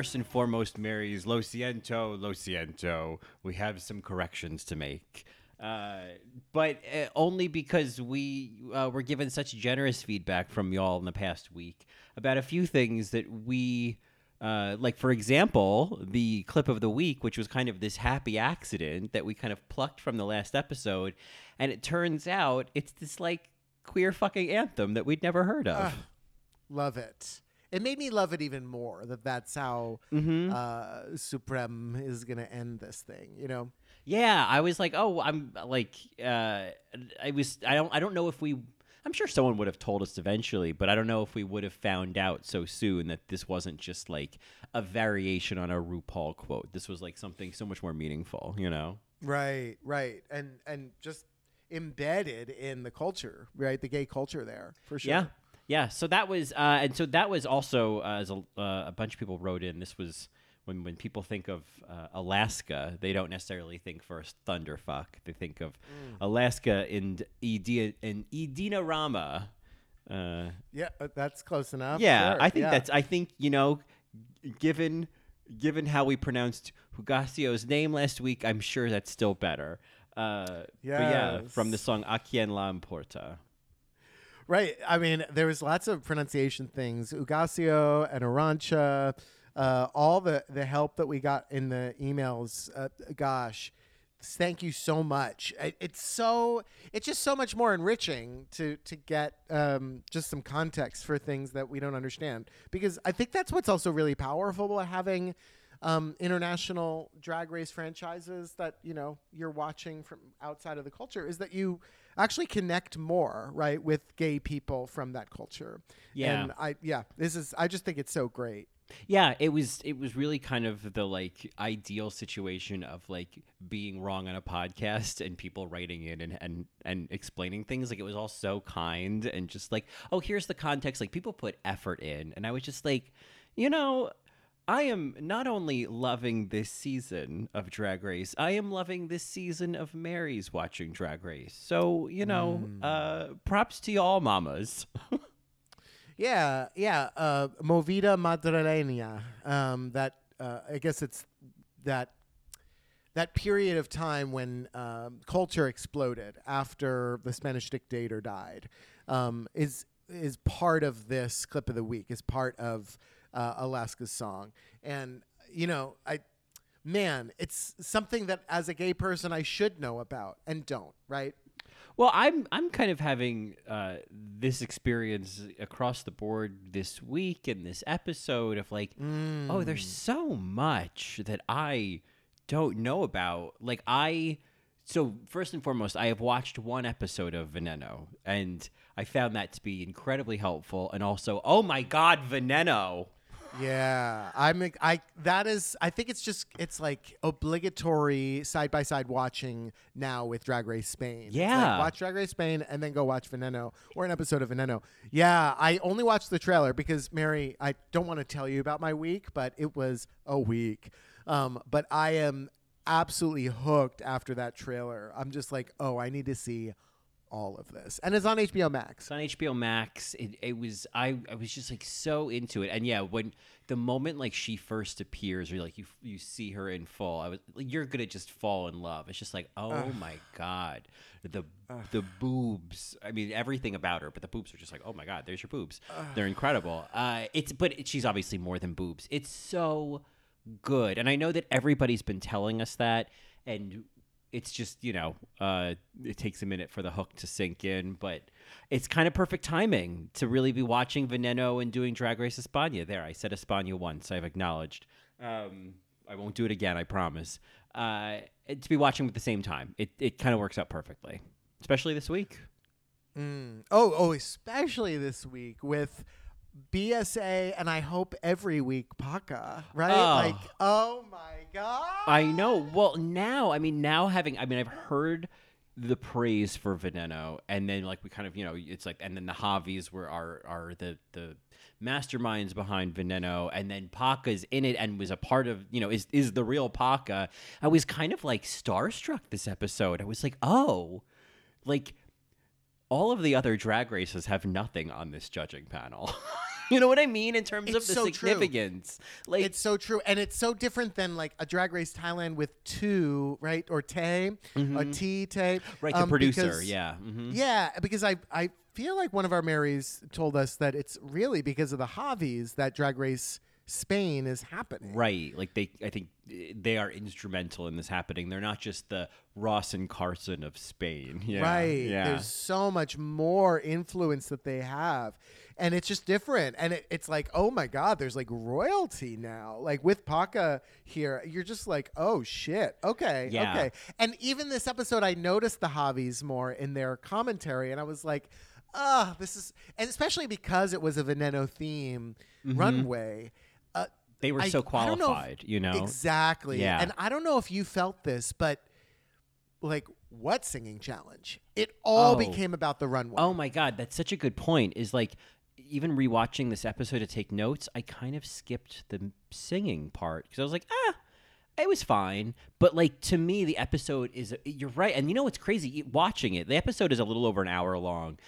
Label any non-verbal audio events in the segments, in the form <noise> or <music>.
first and foremost, Mary's lo siento, lo siento. We have some corrections to make. Uh, but uh, only because we uh, were given such generous feedback from y'all in the past week about a few things that we. Uh, like for example, the clip of the week, which was kind of this happy accident that we kind of plucked from the last episode, and it turns out it's this like queer fucking anthem that we'd never heard of. Love it. It made me love it even more that that's how Mm-hmm. uh, Supremme is going to end this thing, you know? Yeah, I was like, oh, I'm like, uh, I was, I don't, I don't know if we, I'm sure someone would have told us eventually, but I don't know if we would have found out so soon that this wasn't just like a variation on a RuPaul quote. This was like something so much more meaningful, you know? Right, right. And and just embedded in the culture, right? The gay culture there, for sure. Yeah, yeah. So that was, uh, and so that was also uh, as a, uh, a bunch of people wrote in. This was when when people think of uh, Alaska, they don't necessarily think first thunderfuck. They think of Alaska in Edina in Edina Rama. Uh, Yeah, uh, that's close enough. yeah, Sure, I think yeah. that's. I think you know, given given how we pronounced Hugáceo's name last week, I'm sure that's still better. Uh, but yeah, from the song A quien la importa. Right. I mean, there was lots of pronunciation things. Hugáceo and Arantxa, uh, all the, the help that we got in the emails. Uh, gosh, thank you so much. It, it's so it's just so much more enriching to to get um, just some context for things that we don't understand. Because I think that's what's also really powerful about having um, international drag race franchises that you know you're watching from outside of the culture is that you actually connect more right with gay people from that culture. Yeah. and i yeah this is i just think it's so great. Yeah, it was it was really kind of the like ideal situation of like being wrong on a podcast and people writing in and and and explaining things. Like it was all so kind and just like oh here's the context. Like people put effort in. And I was just like you know I am not only loving this season of Drag Race, I am loving this season of Mary's watching Drag Race. So, you know, uh props to y'all mamas. <laughs> yeah yeah uh movida madrileña um that uh, i guess it's that that period of time when um, culture exploded after the Spanish dictator died um, is is part of this clip of the week. Is part of uh, Alaska's song, and you know, I man, it's something that as a gay person I should know about and don't. Right? Well, I'm I'm kind of having uh, this experience across the board this week in this episode of like, oh, there's so much that I don't know about. Like I, so first and foremost, I have watched one episode of Veneno, and I found that to be incredibly helpful. And also, oh my God, Veneno! Yeah, I'm. I that is. I think it's just. It's like obligatory side by side watching now with Drag Race Spain. It's like, Yeah. watch Drag Race Spain and then go watch Veneno or an episode of Veneno. Yeah, I only watched the trailer because Mary. I don't want to tell you about my week, but it was a week. Um, but I am absolutely hooked after that trailer. I'm just like, oh, I need to see all of this, and it's on HBO Max. It's on HBO Max. It, it was I I was just like so into it, and yeah, when the moment like she first appears, or like you you see her in full, I was like, you're gonna just fall in love. It's just like oh my god, the the boobs. I mean everything about her, but the boobs are just like oh my god, there's your boobs. They're incredible. Uh, it's but it, she's obviously more than boobs. It's so good, and I know that everybody's been telling us that, and it's just you know uh, it takes a minute for the hook to sink in but it's kind of perfect timing to really be watching veneno and doing drag race españa there i said españa once i've acknowledged um, i won't do it again i promise uh, to be watching at the same time it, it kind of works out perfectly especially this week Mm. Oh, oh, especially this week with BSA, and I hope every week Paca, right? Oh. Like, oh my god! I know. Well, now, I mean, now having, I mean, I've heard the praise for Veneno, and then like we kind of, you know, it's like, and then the Javis were are are the the masterminds behind Veneno, and then Paca's in it and was a part of, you know, is is the real Paca. I was kind of like starstruck this episode. I was like, oh, like all of the other drag races have nothing on this judging panel. <laughs> You know what I mean in terms It's of the so true. significance. Like It's so true, and it's so different than like a Drag Race Thailand with two, right? Or Tay, or T Tay, Mm-hmm. right, the um, producer, because- yeah. hmm yeah. Because I I feel like one of our Marys told us that it's really because of the Javis that Drag Race Spain is happening. Right. Like they I think they are instrumental in this happening. They're not just the Ross and Carson of Spain. Yeah. Right. Yeah. There's so much more influence that they have. And it's just different. And it, it's like, oh my God, there's like royalty now. Like with Paca here, you're just like, oh shit. Okay. Yeah. Okay. And even this episode, I noticed the Javis more in their commentary. And I was like, ah, this is, and especially because it was a Veneno theme runway. Uh, they were I- so don't know if- qualified, you know. Exactly. Yeah. And I don't know if you felt this, but like what singing challenge? It all Oh. became about the runway. Oh my god, that's such a good point. Is like even rewatching this episode to take notes, I kind of skipped the singing part because I was like, ah, it was fine. But like to me, the episode is you're right, and you know what's crazy? Watching it, the episode is a little over an hour long.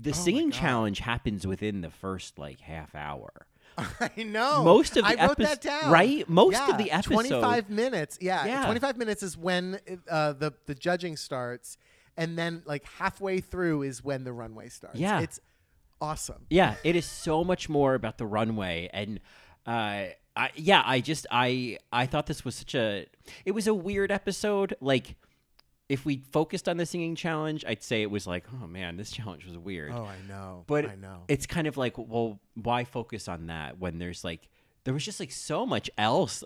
The singing challenge happens within the first like half hour. <laughs> I know. Most of the I wrote epis- that down. right? Most of the episode- 25 minutes. Yeah, Yeah. 25 minutes is when uh, the the judging starts and then like halfway through is when the runway starts. Yeah. It's awesome. Yeah, it is so much more about the runway and uh I yeah, I just I I thought this was such a it was a weird episode like if we focused on the singing challenge, I'd say it was like, oh man, this challenge was weird. Oh, I know. but I know. it's kind of like, well, why focus on that when there's like there was just like so much else.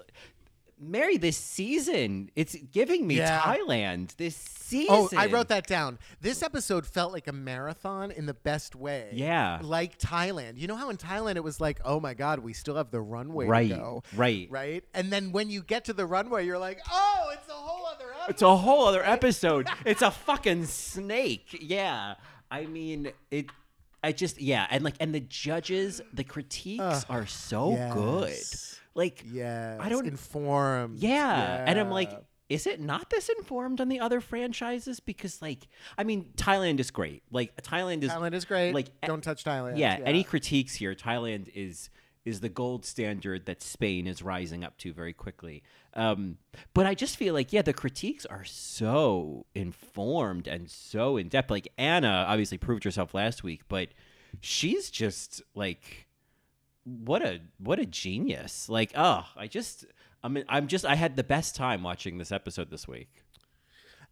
Mary, this season, it's giving me Yeah. Thailand. This season. Oh, I wrote that down. This episode felt like a marathon in the best way. Yeah. Like Thailand. You know how in Thailand it was like, oh my God, we still have the runway Right, to go. right. Right? And then when you get to the runway, you're like, oh, it's a whole other episode. It's a whole other <laughs> episode. it's a fucking snake. Yeah. I mean, it. I just yeah, and like and the judges, the critiques are so good. Like yeah, I don't- inform. yeah. and I'm like, is it not this informed on the other franchises? Because like, I mean, Thailand is great. Like Thailand is Thailand is great. Like Like, don't touch Thailand. yeah, any critiques here thailand is is the gold standard that spain is rising up to very quickly um, but i just feel like yeah the critiques are so informed and so in depth like anna obviously proved herself last week but she's just like what a what a genius. Like oh i just i mean i'm just i had the best time watching this episode this week.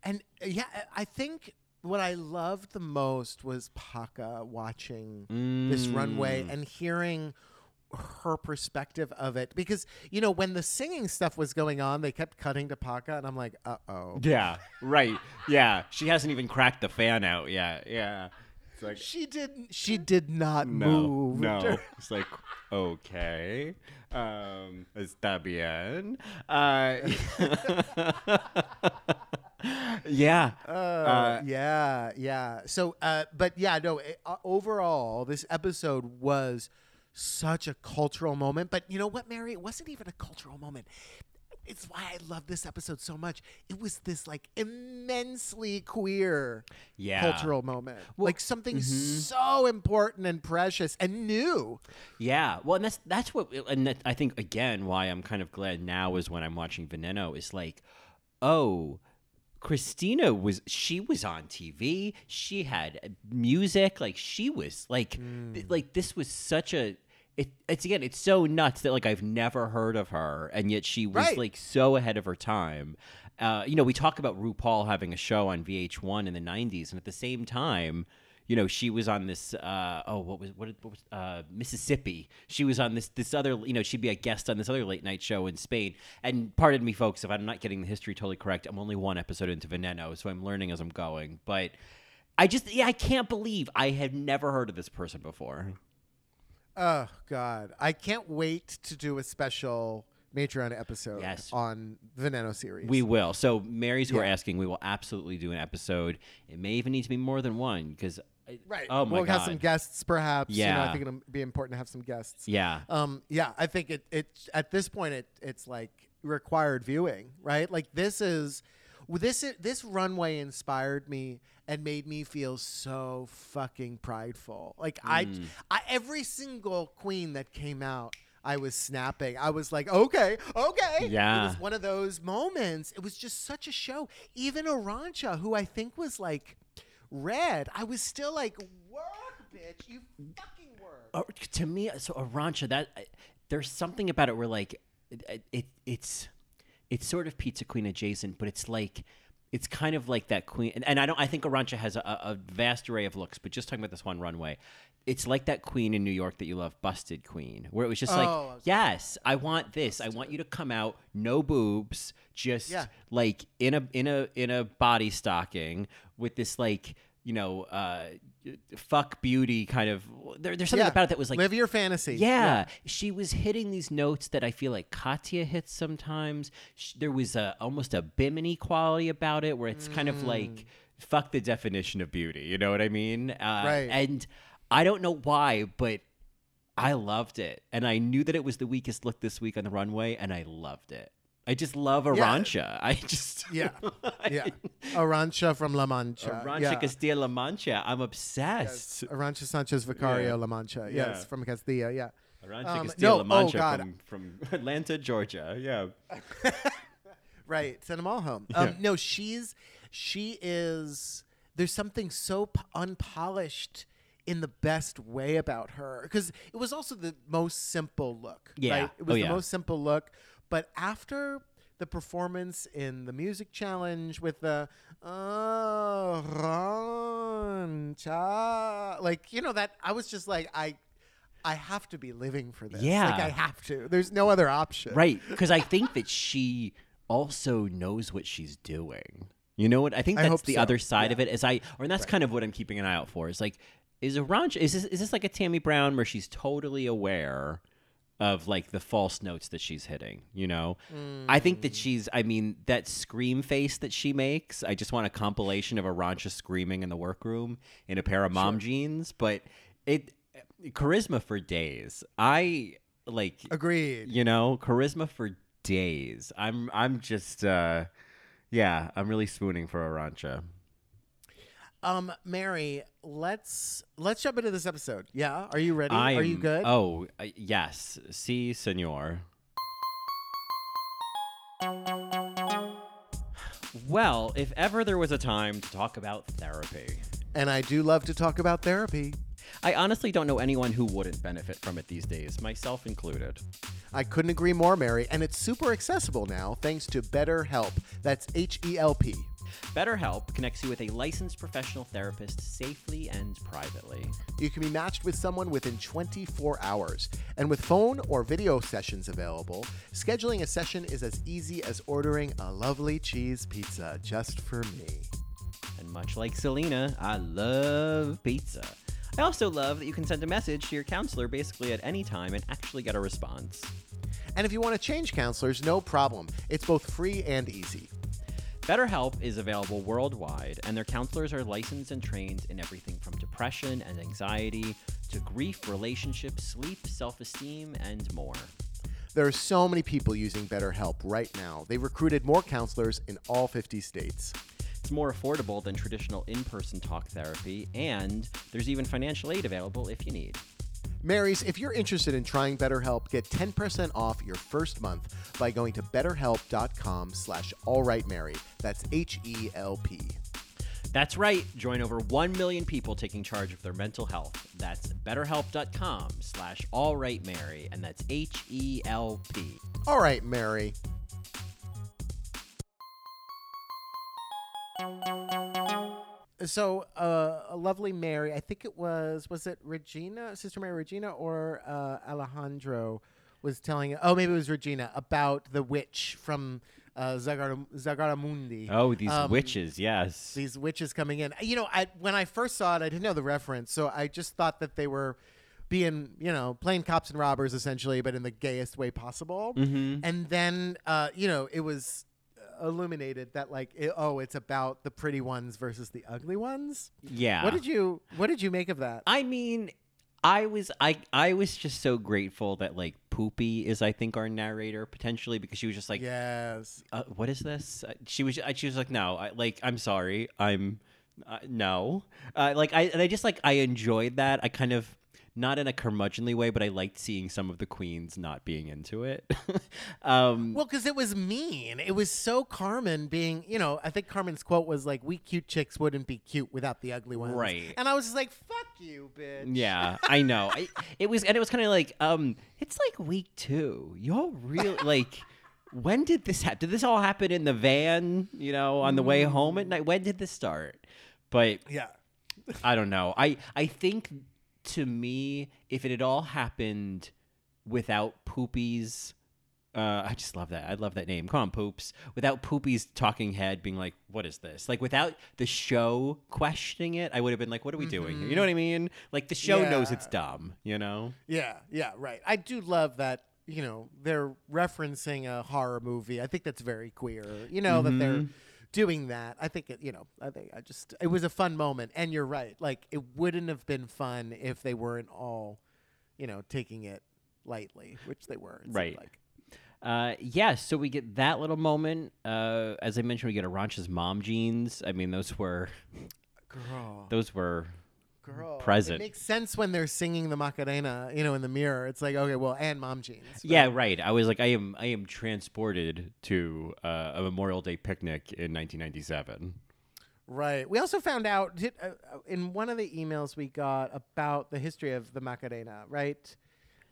And uh, yeah, I think what I loved the most was Paca watching this runway Mm. and hearing her perspective of it. Because you know when the singing stuff was going on they kept cutting to Paca and I'm like uh-oh. Yeah right. <laughs> Yeah she hasn't even cracked the fan out yet. Yeah it's like she didn't she did not No, move no. <laughs> It's like, okay, um, está bien. Uh, <laughs> yeah. Uh, yeah, yeah. So, uh, but yeah, no. It, uh, overall, this episode was such a cultural moment. But you know what, Mary? It wasn't even a cultural moment. It's why I love this episode so much. It was this like immensely queer Yeah. cultural moment, like something mm-hmm. so important and precious and new. Yeah. Well, and that's that's what, and that, I think again why I'm kind of glad now is when I'm watching Veneno is like, oh. Cristina was she was on TV. She had music. Like she was like th- mm. like this was such a it, it's again it's so nuts that like I've never heard of her and yet she was Right. like so ahead of her time. Uh, you know, we talk about RuPaul having a show on VH1 in the 90s and at the same time, you know, she was on this uh, oh what was what, what was uh, Mississippi. She was on this this other, you know, she'd be a guest on this other late night show in Spain. And pardon me folks if I'm not getting the history totally correct. I'm only one episode into Veneno, so I'm learning as I'm going, but I just yeah, I can't believe I had never heard of this person before. Oh God, I can't wait to do a special Matreon episode Yes. on Veneno series. We will. So, Marys who are asking, we will absolutely do an episode. It may even need to be more than one because, right. Oh my we'll god, have some guests, perhaps. You know, Yeah. I think it'll be important to have some guests. yeah, Um, yeah, I think it, it at this point it it's like required viewing, right? Like this is this this runway inspired me and made me feel so fucking prideful. Like I, Mm. I every single queen that came out, I was snapping. I was like, okay, okay. Yeah. It was one of those moments. It was just such a show. Even Arantxa, who I think was like red, I was still like, work, bitch. You fucking work. Oh, to me, so Arantxa, that I- there's something about it where like it, it it's it's sort of Pizza Queen adjacent, but it's like it's kind of like that queen. And, and I don't. I think Arantxa has a, a vast array of looks, but just talking about this one runway, it's like that queen in New York that you love, Busted Queen, where it was just Oh, like, okay. yes, I want this. I want you to come out, no boobs, just Yeah. like in a in a in a body stocking with this like you know uh fuck beauty kind of there, there's something Yeah. about it that was like live your fantasy. yeah, she was hitting these notes that I feel like Katya hits sometimes. Sh there was a almost a Bimini quality about it, where it's kind of Mm. like fuck the definition of beauty. You know what I mean? Uh, Right. And I don't know why, but I loved it, and I knew that it was the weakest look this week on the runway, and I loved it. I just love Arantxa. <laughs> I just <laughs> Yeah. <laughs> yeah. Arantxa from La Mancha. Arantxa yeah. Castilla La Mancha. I'm obsessed. Arantxa Sanchez Vicario Yeah. La Mancha. Yeah. Yes, from Castilla. Yeah. Arantxa Um, Castilla no, La oh, Mancha God. from, from Atlanta, Georgia. Yeah. Right. Send them all home. Um, no, she's she is. There's something so p- unpolished in the best way about her because it was also the most simple look. Yeah. Right? It was Oh, the most simple look, but after the performance in the music challenge with the uh, Rancha, like you know that I was just like I. I have to be living for this. Yeah. Like I have to. There's no other option. Right, because I think that she also knows what she's doing. You know what? I think that's hope the so. other side of it. Is I, or and that's kind of what I'm keeping an eye out for. Is like, is Arantxa? Is this is this like a Tammy Brown where she's totally aware of like the false notes that she's hitting? You know, I think that she's. I mean, that scream face that she makes. I just want a compilation of a Arantxa screaming in the workroom in a pair of mom jeans. But it charisma for days. I like Agreed. you know charisma for days i'm i'm just uh yeah i'm really swooning for Arantxa Um, Mary, let's let's jump into this episode. Yeah, are you ready? I are you good? oh uh, yes si senor well if ever there was a time to talk about therapy And I do love to talk about therapy. i honestly don't know anyone who wouldn't benefit from it these days myself included I couldn't agree more, Mary, and it's super accessible now thanks to BetterHelp. That's H E L P. BetterHelp connects you with a licensed professional therapist safely and privately. You can be matched with someone within 24 hours. And with phone or video sessions available, scheduling a session is as easy as ordering a lovely cheese pizza just for me. And much like Selena, I love pizza. I also love that you can send a message to your counselor basically at any time and actually get a response. And if you want to change counselors, no problem. It's both free and easy. BetterHelp is available worldwide, and their counselors are licensed and trained in everything from depression and anxiety to grief, relationships, sleep, self esteem, and more. There are so many people using BetterHelp right now. They've recruited more counselors in all 50 states. It's more affordable than traditional in person talk therapy, and there's even financial aid available if you need. Marys, if you're interested in trying BetterHelp, get 10% off your first month by going to betterhelp.com slash allrightmary. That's H-E-L-P. That's right. Join over 1 million people taking charge of their mental health. That's betterhelp.com slash allrightmary, and that's H-E-L-P. All right, Mary. So, uh, a lovely Mary, I think it was, was it Regina, Sister Mary Regina, or uh, Alejandro was telling, oh, maybe it was Regina, about the witch from uh, Zagar- Zagaramundi. Oh, these Um, witches, yes. these witches coming in. You know, I when I first saw it, I didn't know the reference, so I just thought that they were being, you know, playing cops and robbers essentially, but in the gayest way possible. Mhm. And then, uh, you know, it was illuminated that like, it, oh, it's about the pretty ones versus the ugly ones. Yeah. What did you What did you make of that? I mean, I was I I was just so grateful that like Pupi is I think our narrator potentially because she was just like yes. uh, what is this? Uh, She was she was like no, I, like I'm sorry, I'm uh, no, uh, like I and I just like I enjoyed that. I kind of not in a curmudgeonly way, but I liked seeing some of the queens not being into it. <laughs> um, Well, because it was mean. It was so Carmen being, you know, I think Carmen's quote was like, "We cute chicks wouldn't be cute without the ugly ones." Right. And I was just like, "Fuck you, bitch." Yeah, I know. I, it was, and it was kind of like, um, it's like week two. Y'all really <laughs> like. When did this happen? Did this all happen in the van? You know, on the way home at night. When did this start? But Yeah. I don't know. I I think to me, if it had all happened without Poopies, Uh, I just love that. I love that name. Come on, Poops. Without Pupi's talking head being like, "What is this?" Like without the show questioning it, I would have been like, "What are we doing here?" You know what I mean? Like the show knows it's dumb. You know? Yeah. Yeah. Right. I do love that. You know, they're referencing a horror movie. I think that's very queer. You know that they're doing that. I think it. You know, I think I just it was a fun moment. And you're right. Like it wouldn't have been fun if they weren't all, you know, taking it lightly, which they were. Right. Like. Uh, yeah. So we get that little moment. Uh, as I mentioned, we get Arantxa's mom jeans. I mean, those were Girl. those were Girl. present. It makes sense when they're singing the Macarena, you know, in the mirror. It's like, okay, well, and mom jeans. but- Yeah, right. I was like, I am, I am transported to uh, a Memorial Day picnic in 1997. Right. We also found out did, uh, uh, in one of the emails we got about the history of the Macarena, right?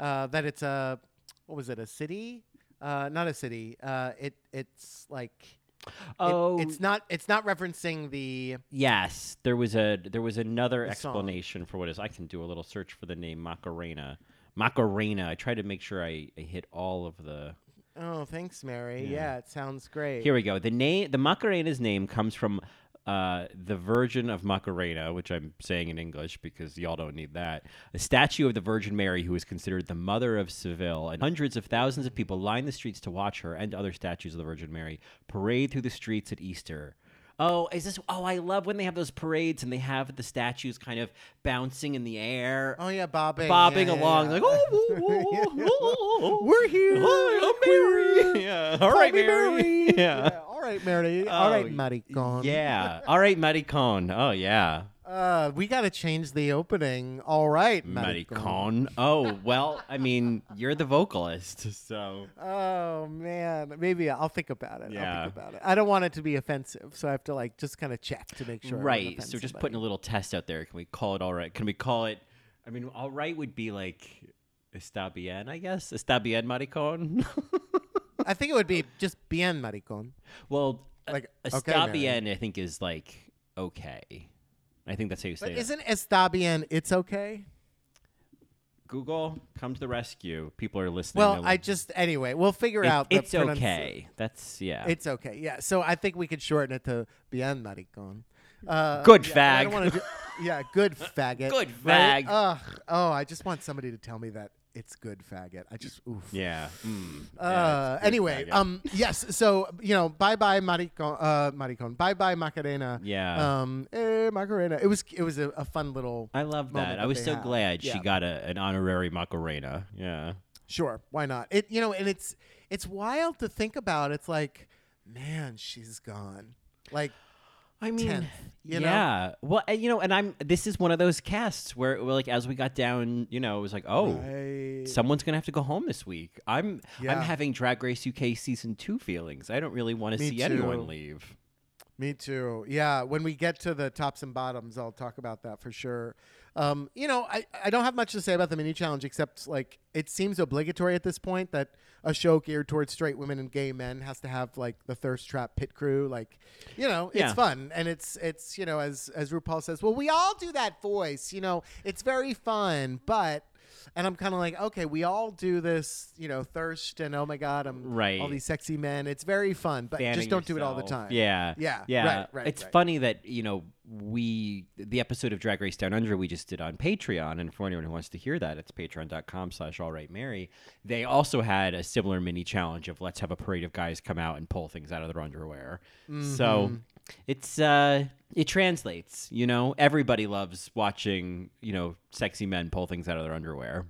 Uh, that it's a, what was it, a city? Uh, not a city. Uh, it it's like. It- Oh, it's not. It's not referencing the. yes. There was a, there was another The song. explanation for what is. I can do a little search for the name Macarena. Macarena. I tried to make sure I, I hit all of the. Oh, thanks, Mary. Yeah. Yeah, it sounds great. Here we go. The name, the Macarena's name comes from uh, the Virgin of Macarena, which I'm saying in English because y'all don't need that. A statue of the Virgin Mary, who is considered the mother of Seville, and hundreds of thousands of people line the streets to watch her and other statues of the Virgin Mary parade through the streets at Easter. Oh, is this? Oh, I love when they have those parades and they have the statues kind of bouncing in the air, Oh yeah, bobbing, bobbing Yeah, yeah, along, yeah. like oh, oh, oh, oh, We're here. I'm Mary. <laughs> Yeah. All right, me Mary. <laughs> Yeah. All right, Mary. All right, Oh, maricon. Yeah. All right, Maricon. Oh yeah. Uh, we got to change the opening. All right, maricon. Maricon. Oh well, I mean, you're the vocalist, so Oh man, maybe I'll think about it. Yeah. I'll think about it. I don't want it to be offensive, so I have to like just kind of check to make sure. Right. So just somebody. putting a little test out there. Can we call it all right? Can we call it? I mean, all right would be like está bien, I guess. Está bien, Maricon. <laughs> I think it would be just bien maricon. well, Like, like okay, está bien, I think is like okay. I think that's how you say But it. isn't está bien? It's okay. Google come to the rescue. People are listening. Well, I just anyway, we'll figure It- out. The it's okay. That's yeah. It's okay. Yeah. So I think we could shorten it to bien maricon. Uh, Good yeah, but I don't fag. do- <laughs> yeah, good faggot. Good right? fag. Ugh. Oh, I just want somebody to tell me that it's good faggot. I just oof. yeah. Mm. Uh, good anyway, faggot. um, yes. So you know, bye bye Maricon, uh, Maricon, bye bye Macarena. Yeah. Um, eh, Macarena. It was it was a, a fun little. I love that. I was so have. glad she got a, an honorary Macarena. Yeah. Sure, why not? It you know, and it's it's wild to think about. It's like, man, she's gone. Like, I mean, 10th, you know? yeah. Well, and, you know, and I'm. This is one of those casts where, where, like, as we got down, you know, it was like, oh, right. someone's gonna have to go home this week. I'm, Yeah. I'm having Drag Race UK season two feelings. I don't really want to see anyone leave. Me too. Yeah, when we get to the tops and bottoms, I'll talk about that for sure. Um, you know, I, I don't have much to say about the mini challenge except like it seems obligatory at this point that a show geared towards straight women and gay men has to have like the thirst trap pit crew. Like, you know, it's Yeah. fun and it's it's you know as as RuPaul says, well, we all do that voice. You know, it's very fun, but. And I'm kind of like, okay, we all do this, you know, thirst and oh my god, I'm all Right. these sexy men. It's very fun, but Fanning just don't do it all the time. Yeah. Yeah, Yeah. right, right, it's right. funny that, you know, we the episode of Drag Race Down Under we just did on Patreon, and for anyone who wants to hear that, it's patreon.com slash all right Mary. They also had a similar mini challenge of let's have a parade of guys come out and pull things out of their underwear. So mm-hmm. It's uh it translates you know everybody loves watching you know sexy men pull things out of their underwear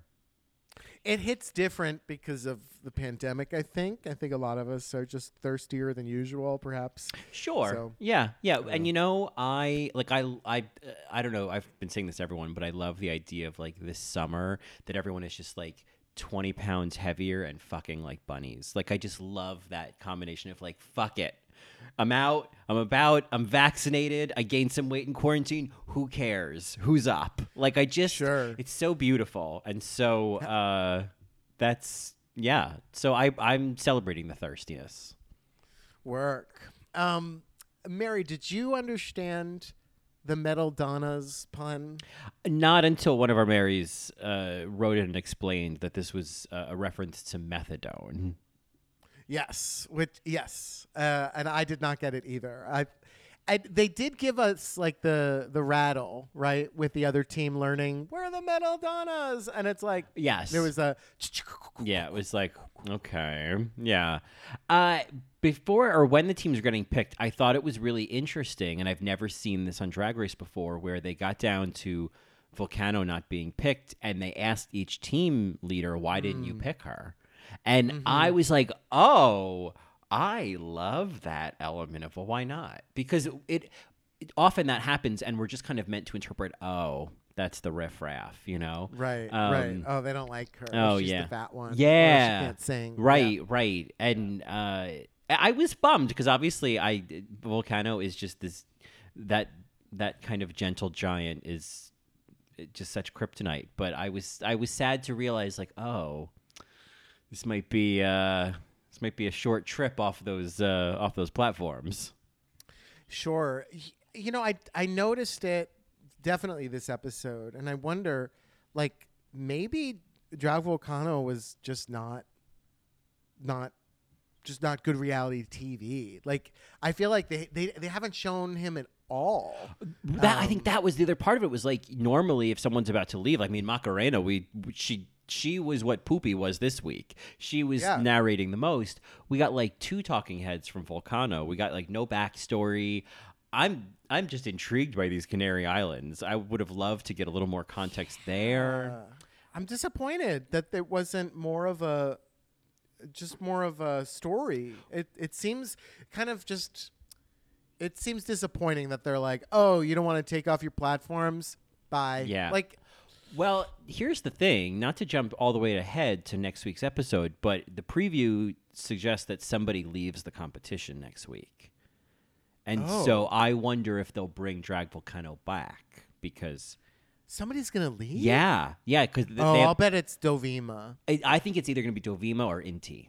It hits different because of the pandemic. I think. I think a lot of us are just thirstier than usual, perhaps. Sure. So- yeah, yeah, and you know, I like I I I don't know. I've been saying this to everyone, but I love the idea of like this summer that everyone is just like twenty pounds heavier and fucking like bunnies. Like I just love that combination of like fuck it. I'm out. I'm about. I'm vaccinated. I gained some weight in quarantine. Who cares? Who's up? Like I just. Sure. It's so beautiful, and so uh, that's yeah. So I I'm celebrating the thirstiness. Work. Um, Mary, did you understand the Metal Donnas pun? Not until one of our Marys uh, wrote in and explained that this was uh, a reference to methadone. Yes, which yes, uh, and I did not get it either. I, I, they did give us like the the rattle right with the other team learning where are the Metal Donnas, and it's like Yes. there was a Yeah, it was like, okay. Yeah. Uh, before or when the teams were getting picked, I thought it was really interesting, and I've never seen this on Drag Race before, where they got down to Vulcano not being picked, and they asked each team leader, why didn't you pick her? And I was like, oh, I love that element of, well, why not? Because it, it often that happens, and we're just kind of meant to interpret, oh, that's the riffraff, you know? right, Um, right. Oh, they don't like her. Oh She's yeah, the fat one. Or Yeah, she can't sing. Yeah. Right, right. And uh, I I was bummed because obviously I Vulcano is just this that that kind of gentle giant is just such kryptonite. But I was I was sad to realize like oh, this might be uh this might be a short trip off those uh off those platforms. Sure. You know, I I noticed it definitely this episode, and I wonder, like, maybe Drag Vulcano was just not, not, just not good reality TV. Like, I feel like they they, they haven't shown him at all. That I think Um, that was the other part of it was like normally if someone's about to leave, like I mean Macarena, we she she was what Pupi was this week. She was Yeah. narrating the most. We got like two talking heads from Vulcano. We got like no backstory. I'm I'm just intrigued by these Canary Islands. I would have loved to get a little more context there. Uh, I'm disappointed that there wasn't more of a, just more of a story. It it seems kind of just, it seems disappointing that they're like, oh, you don't want to take off your platforms. Bye. Yeah. Like, Well, here's the thing, not to jump all the way ahead to next week's episode, but the preview suggests that somebody leaves the competition next week. And so Oh. I wonder if they'll bring Drag Vulcano back because somebody's gonna leave. yeah, yeah, because Oh, I'll bet it's Dovima. I, I think it's either going to be Dovima or Inti.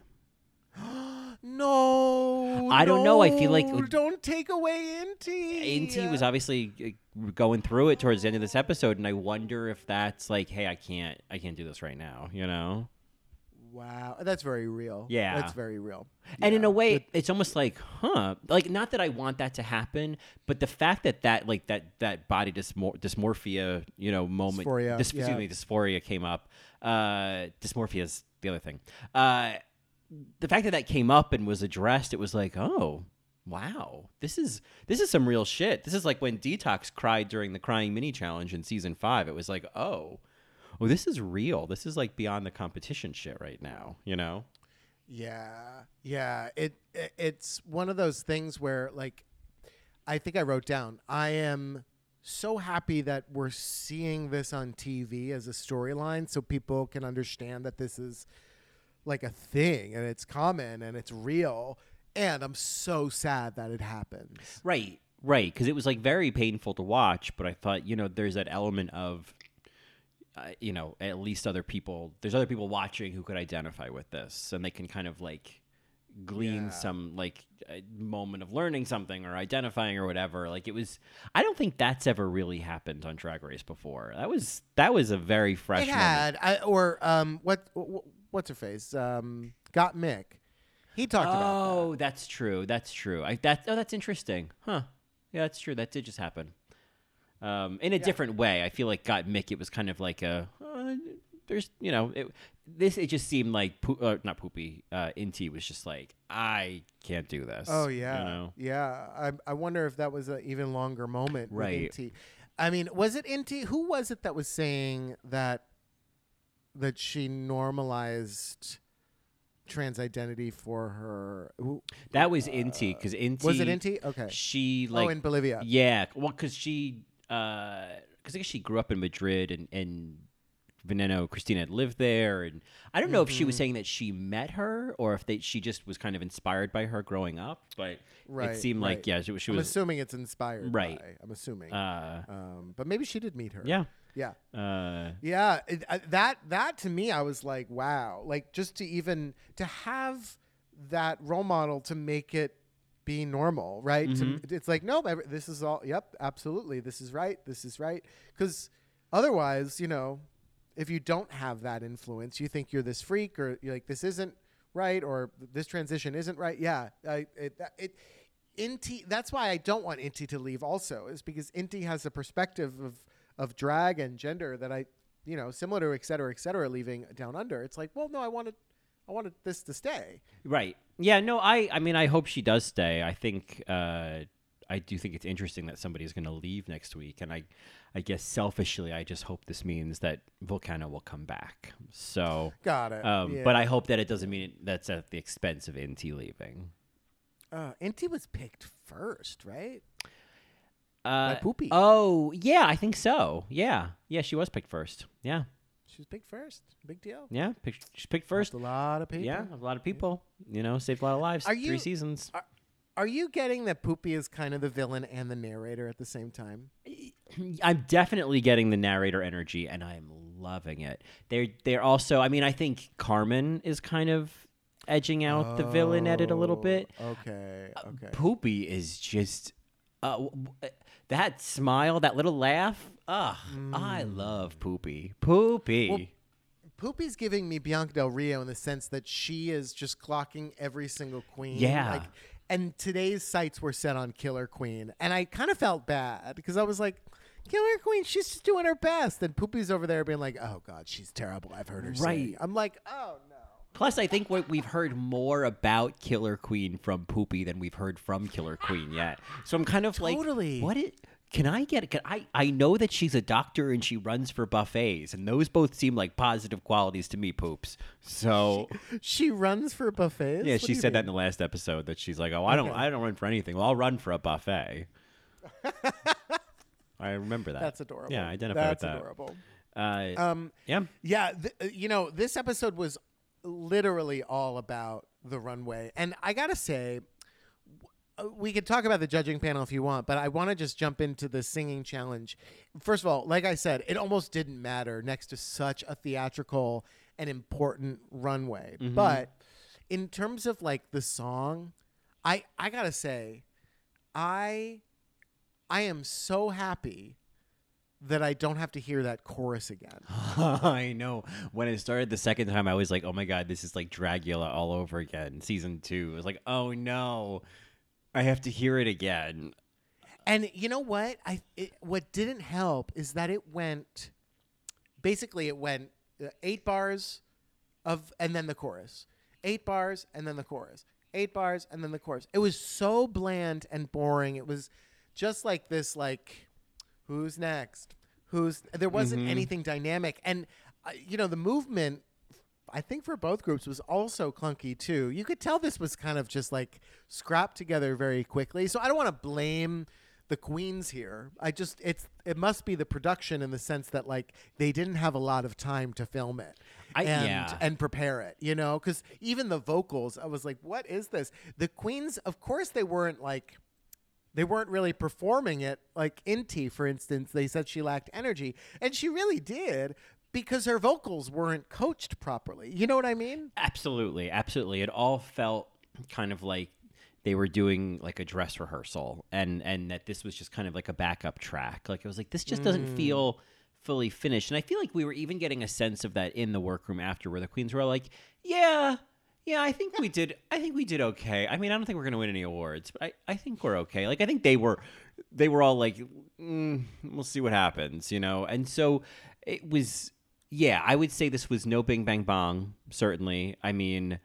<gasps> <gasps> No. I don't know, I feel like- no, don't take away Inti. Inti was obviously going through it towards the end of this episode, and I wonder if that's like, hey, I can't, I can't do this right now, you know. Wow, that's very real. Yeah. that's very real. And in a way, it's almost like, huh? Like, not that I want that to happen, but the fact that that like that that body dysmor- dysmorphia, you know, moment, Dysphoria, dys- yeah. excuse me, dysphoria came up. Uh, dysmorphia is the other thing. Uh, the fact that that came up and was addressed, it was like, oh, wow, this is this is some real shit. This is like when Detox cried during the crying mini challenge in season five. It was like, oh. Oh, this is real. This is like beyond the competition shit right now, you know? Yeah, yeah. It, it it's one of those things where like I think I wrote down. I am so happy that we're seeing this on TV as a storyline, so people can understand that this is like a thing and it's common and it's real. And I'm so sad that it happens. Right, right. Because it was like very painful to watch, but I thought, you know, there's that element of, uh, you know, at least other people, there's other people watching who could identify with this and they can kind of like glean Yeah. some like a moment of learning something or identifying or whatever. Like it was, I don't think that's ever really happened on Drag Race before. That was, that was a very fresh It had, I, or um, what, wh- what's her face? Um, Gottmik. He talked about that. Oh, that's true. That's true. I that oh, that's interesting. Huh? Yeah, that's true. That did just happen. Um, in a different way. I feel like Gottmik. It was kind of like a uh, there's you know it, this it just seemed like Poo- uh, not Pupi. Uh, Inti was just like I can't do this. Oh yeah, you know? yeah. I I wonder if that was an even longer moment. with Right. Inti. I mean, was it Inti? Who was it that was saying that that she normalized trans identity for her? Who, That was Inti because Inti Uh, was it Inti? Okay. She like oh, in Bolivia. Yeah, well, because she, because I guess she grew up in Madrid, and and Veneno Cristina had lived there, and I don't know if she Mm-hmm. was saying that she met her or if they she just was kind of inspired by her growing up, but Right, it seemed like yeah, she, she I'm was assuming it's inspired. Right. by- I'm assuming. uh, um, but maybe she did meet her. yeah, Yeah. uh, Yeah, it, uh, that that to me, I was like, wow, like just to even to have that role model to make it be normal, right? Mm-hmm. To, it's like, no, every- this is all. Yep, absolutely, this is right. This is right. Because otherwise, you know, if you don't have that influence, you think you're this freak, or you're like this isn't right, or this transition isn't right. Yeah, I, it, it. Inti, that's why I don't want Inti to leave. Also, is because Inti has a perspective of of drag and gender that I, you know, similar to et cetera, et cetera, leaving down under. It's like, well, no, I wanted, I wanted this to stay. right, yeah. No, I I mean I hope she does stay. I think uh, I do think it's interesting that somebody is going to leave next week, and I I guess selfishly I just hope this means that Vulcano will come back. So. Got it. Um, Yeah. But I hope that it doesn't mean it, that's at the expense of Inti leaving. uh, Inti was picked first, right? Uh, Pupi. Oh, yeah, I think so. Yeah. Yeah, she was picked first. Yeah. She was picked first. Big deal. Yeah. Picked, she's picked first. Helped a lot of people. Yeah. A lot of people, you know, saved a lot of lives. Are Three seasons. Are, are you getting that Pupi is kind of the villain and the narrator at the same time? <clears throat> I'm definitely getting the narrator energy and I'm loving it. They're, they're also, I mean, I think Carmen is kind of edging out the villain at it a little Oh, bit. Okay. Okay. Pupi is just uh, w- w- that smile, that little laugh. Ugh, I love Pupi. Pupi. Mm. Well, Pupi's giving me Bianca Del Rio in the sense that she is just clocking every single queen. Yeah. Like, and today's sights were set on Killer Queen, and I kind of felt bad because I was like, Killer Queen, she's just doing her best, and Pupi's over there being like, Oh God, she's terrible. I've heard her say. I'm like, Oh no. Plus, I think what we've heard more about Killer Queen from Pupi than we've heard from Killer Queen yet. So I'm kind of Totally. like, what? It, can I get? Can I? I know that she's a doctor and she runs for buffets, and those both seem like positive qualities to me. Poops. So She runs for buffets. yeah, What she said that in the last episode that she's like, oh, I don't, Okay. I don't run for anything. Well, I'll run for a buffet. <laughs> I remember that. That's adorable. Yeah, I identify That's with that. That's adorable. Uh, Um, yeah. Yeah, th- uh, you know, this episode was literally all about the runway. And I got to say, uh, we could talk about the judging panel if you want, but I want to just jump into the singing challenge. First of all, like I said, it almost didn't matter next to such a theatrical and important runway. But in terms of like the song, I I got to say, I I am so happy that I don't have to hear that chorus again. <laughs> I know. When it started the second time, I was like, "Oh my god, this is like Dragula all over again." Season two. I was like, "Oh no, I have to hear it again." And you know what? I it, what didn't help is that it went basically it went uh, 8 bars of and then the chorus. 8 bars and then the chorus. 8 bars and then the chorus. It was so bland and boring. It was just like this like who's next? Who's there wasn't anything dynamic and uh, you know the movement I think for both groups was also clunky too. You could tell this was kind of just like scrapped together very quickly. So I don't want to blame the queens here. I just it's it must be the production in the sense that like they didn't have a lot of time to film it. I- and yeah. and prepare it, you know, cuz even the vocals, I was like what is this? The queens of course they weren't like they weren't really performing it like Inti, for instance. They said she lacked energy, and she really did because her vocals weren't coached properly. You know what I mean? Absolutely, absolutely. It all felt kind of like they were doing like a dress rehearsal, and and that this was just kind of like a backup track. Like it was like this just doesn't mm. feel fully finished. And I feel like we were even getting a sense of that in the workroom after, where the queens were like, "Yeah." Yeah, I think we did. I think we did okay. I mean, I don't think we're going to win any awards, but I, I think we're okay. Like, I think they were, they were all like, mm, "We'll see what happens," you know. And so it was, yeah, I would say this was no Bing Bang Bong. Certainly, I mean,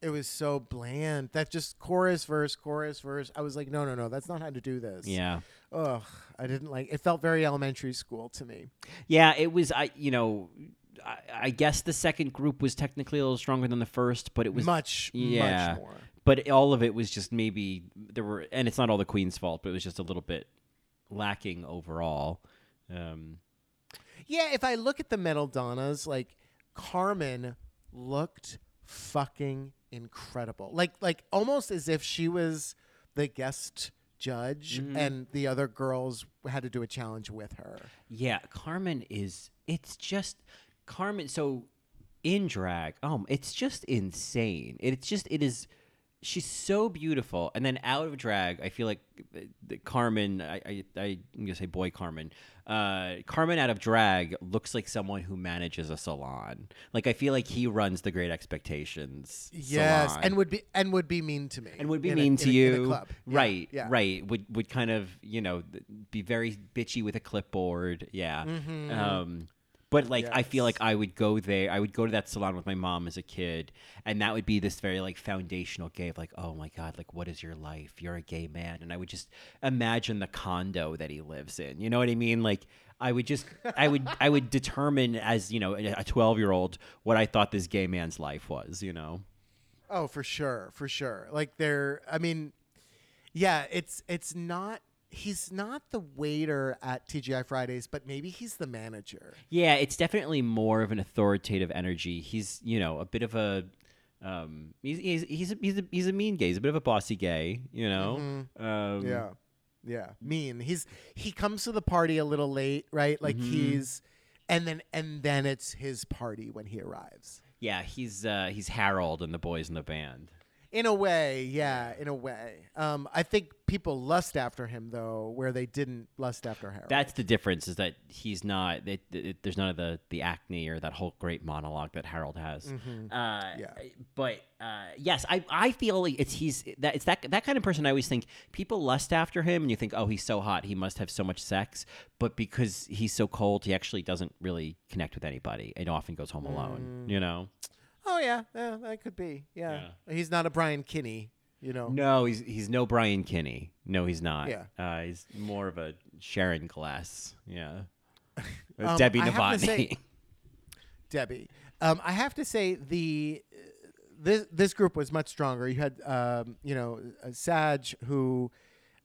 It was so bland. That just chorus verse chorus verse. I was like, no, no, no, that's not how to do this. yeah, Ugh, I didn't like. It felt very elementary school to me. yeah. It was. I you know, I, I guess the second group was technically a little stronger than the first, but it was much, yeah. much more. But all of it was just maybe there were, and it's not all the Queen's fault, but it was just a little bit lacking overall. Um, Yeah, if I look at the metal Donnas, like Carmen looked fucking incredible. Like like almost as if she was the guest judge Mhm. and the other girls had to do a challenge with her. Yeah, Carmen is. It's just Carmen. So in drag, um, it's just insane. It's just it is. She's so beautiful, and then out of drag, I feel like uh, the Carmen. I I, I am gonna say boy Carmen. Uh, Carmen out of drag looks like someone who manages a salon. Like I feel like he runs the Great Expectations. Yes, salon. and would be and would be mean to me. and would be in a- mean in to a- you, in a club. Right? Yeah. Right. Would would kind of you know be very bitchy with a clipboard, yeah. Mhm. Um, but like I feel like I would go there. I would go to that salon with my mom as a kid, and that would be this very like foundational gay of like, oh my god, like what is your life? You're a gay man, and I would just imagine the condo that he lives in. You know what I mean? Like I would just I would I would determine as you know a twelve year old what I thought this gay man's life was. You know. Oh, for sure, for sure. Like they're I mean, yeah, it's it's not he's not the waiter at TGI Fridays, but maybe he's the manager. Yeah, it's definitely more of an authoritative energy. He's, you know, a bit of a um he's he's he's a, he's a, he's a mean gay. He's a bit of a bossy gay, you know. Um Mm-hmm. yeah. Yeah. Mean. He's he comes to the party a little late, right? Like Mhm. he's and then and then it's his party when he arrives. Yeah, he's uh he's Harold and the boys in the band. In a way, yeah, in a way. Um, I think people lust after him though, where they didn't lust after Harold. That's the difference is that he's not it, it, there's none of the the acne or that whole great monologue that Harold has. Mhm. Uh, Yeah. But uh, yes, I, I feel like it's he's that it's that that kind of person. I always think people lust after him, and you think, oh, he's so hot, he must have so much sex. But because he's so cold, he actually doesn't really connect with anybody, and often goes home alone. Mm. You know? Oh yeah, yeah, that could be. Yeah. Yeah. He's not a Brian Kinney, you know. No, he's he's no Brian Kinney. No, he's not. Yeah. uh, he's more of a Sharon Gless. Yeah, <laughs> Um, Debbie I have to Novotny. say- <laughs> Debbie. Um, I have to say the this this group was much stronger. You had um, you know uh, Sag who,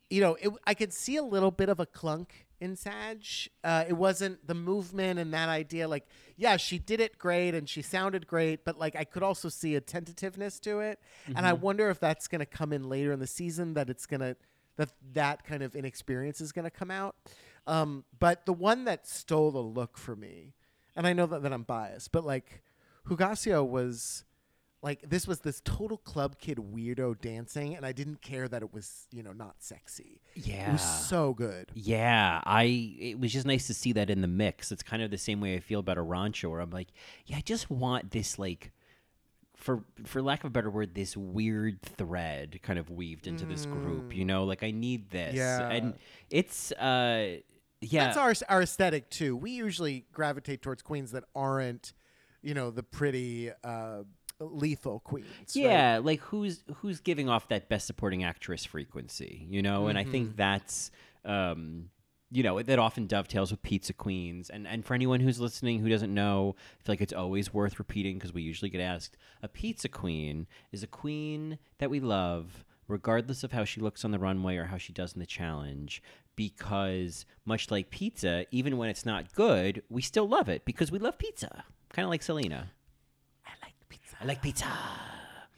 you know, it, I could see a little bit of a clunk in Sag. Uh, it wasn't the movement and that idea. Like, yeah, she did it great and she sounded great, but like I could also see a tentativeness to it, and I wonder if that's going to come in later in the season. That it's gonna that that kind of inexperience is going to come out. Um, but the one that stole the look for me, and I know that, that I'm biased, but like Hugáceo was like this was this total club kid weirdo dancing, and I didn't care that it was you know not sexy. yeah, It was so good. Yeah, I it was just nice to see that in the mix. It's kind of the same way I feel about Arantxa where I'm like, yeah, I just want this like for for lack of a better word, this weird thread kind of weaved into this group, you know? Like I need this. Yeah. And it's uh yeah. That's our our aesthetic too. We usually gravitate towards queens that aren't, you know, the pretty uh, lethal queens. right? yeah, like who's who's giving off that best supporting actress frequency, you know? And I Mm-hmm. think that's um you know, that often dovetails with pizza queens. And and for anyone who's listening who doesn't know, I feel like it's always worth repeating because we usually get asked. A pizza queen is a queen that we love regardless of how she looks on the runway or how she does in the challenge because much like pizza, even when it's not good, we still love it because we love pizza. Kind of like Selena. I like pizza. I like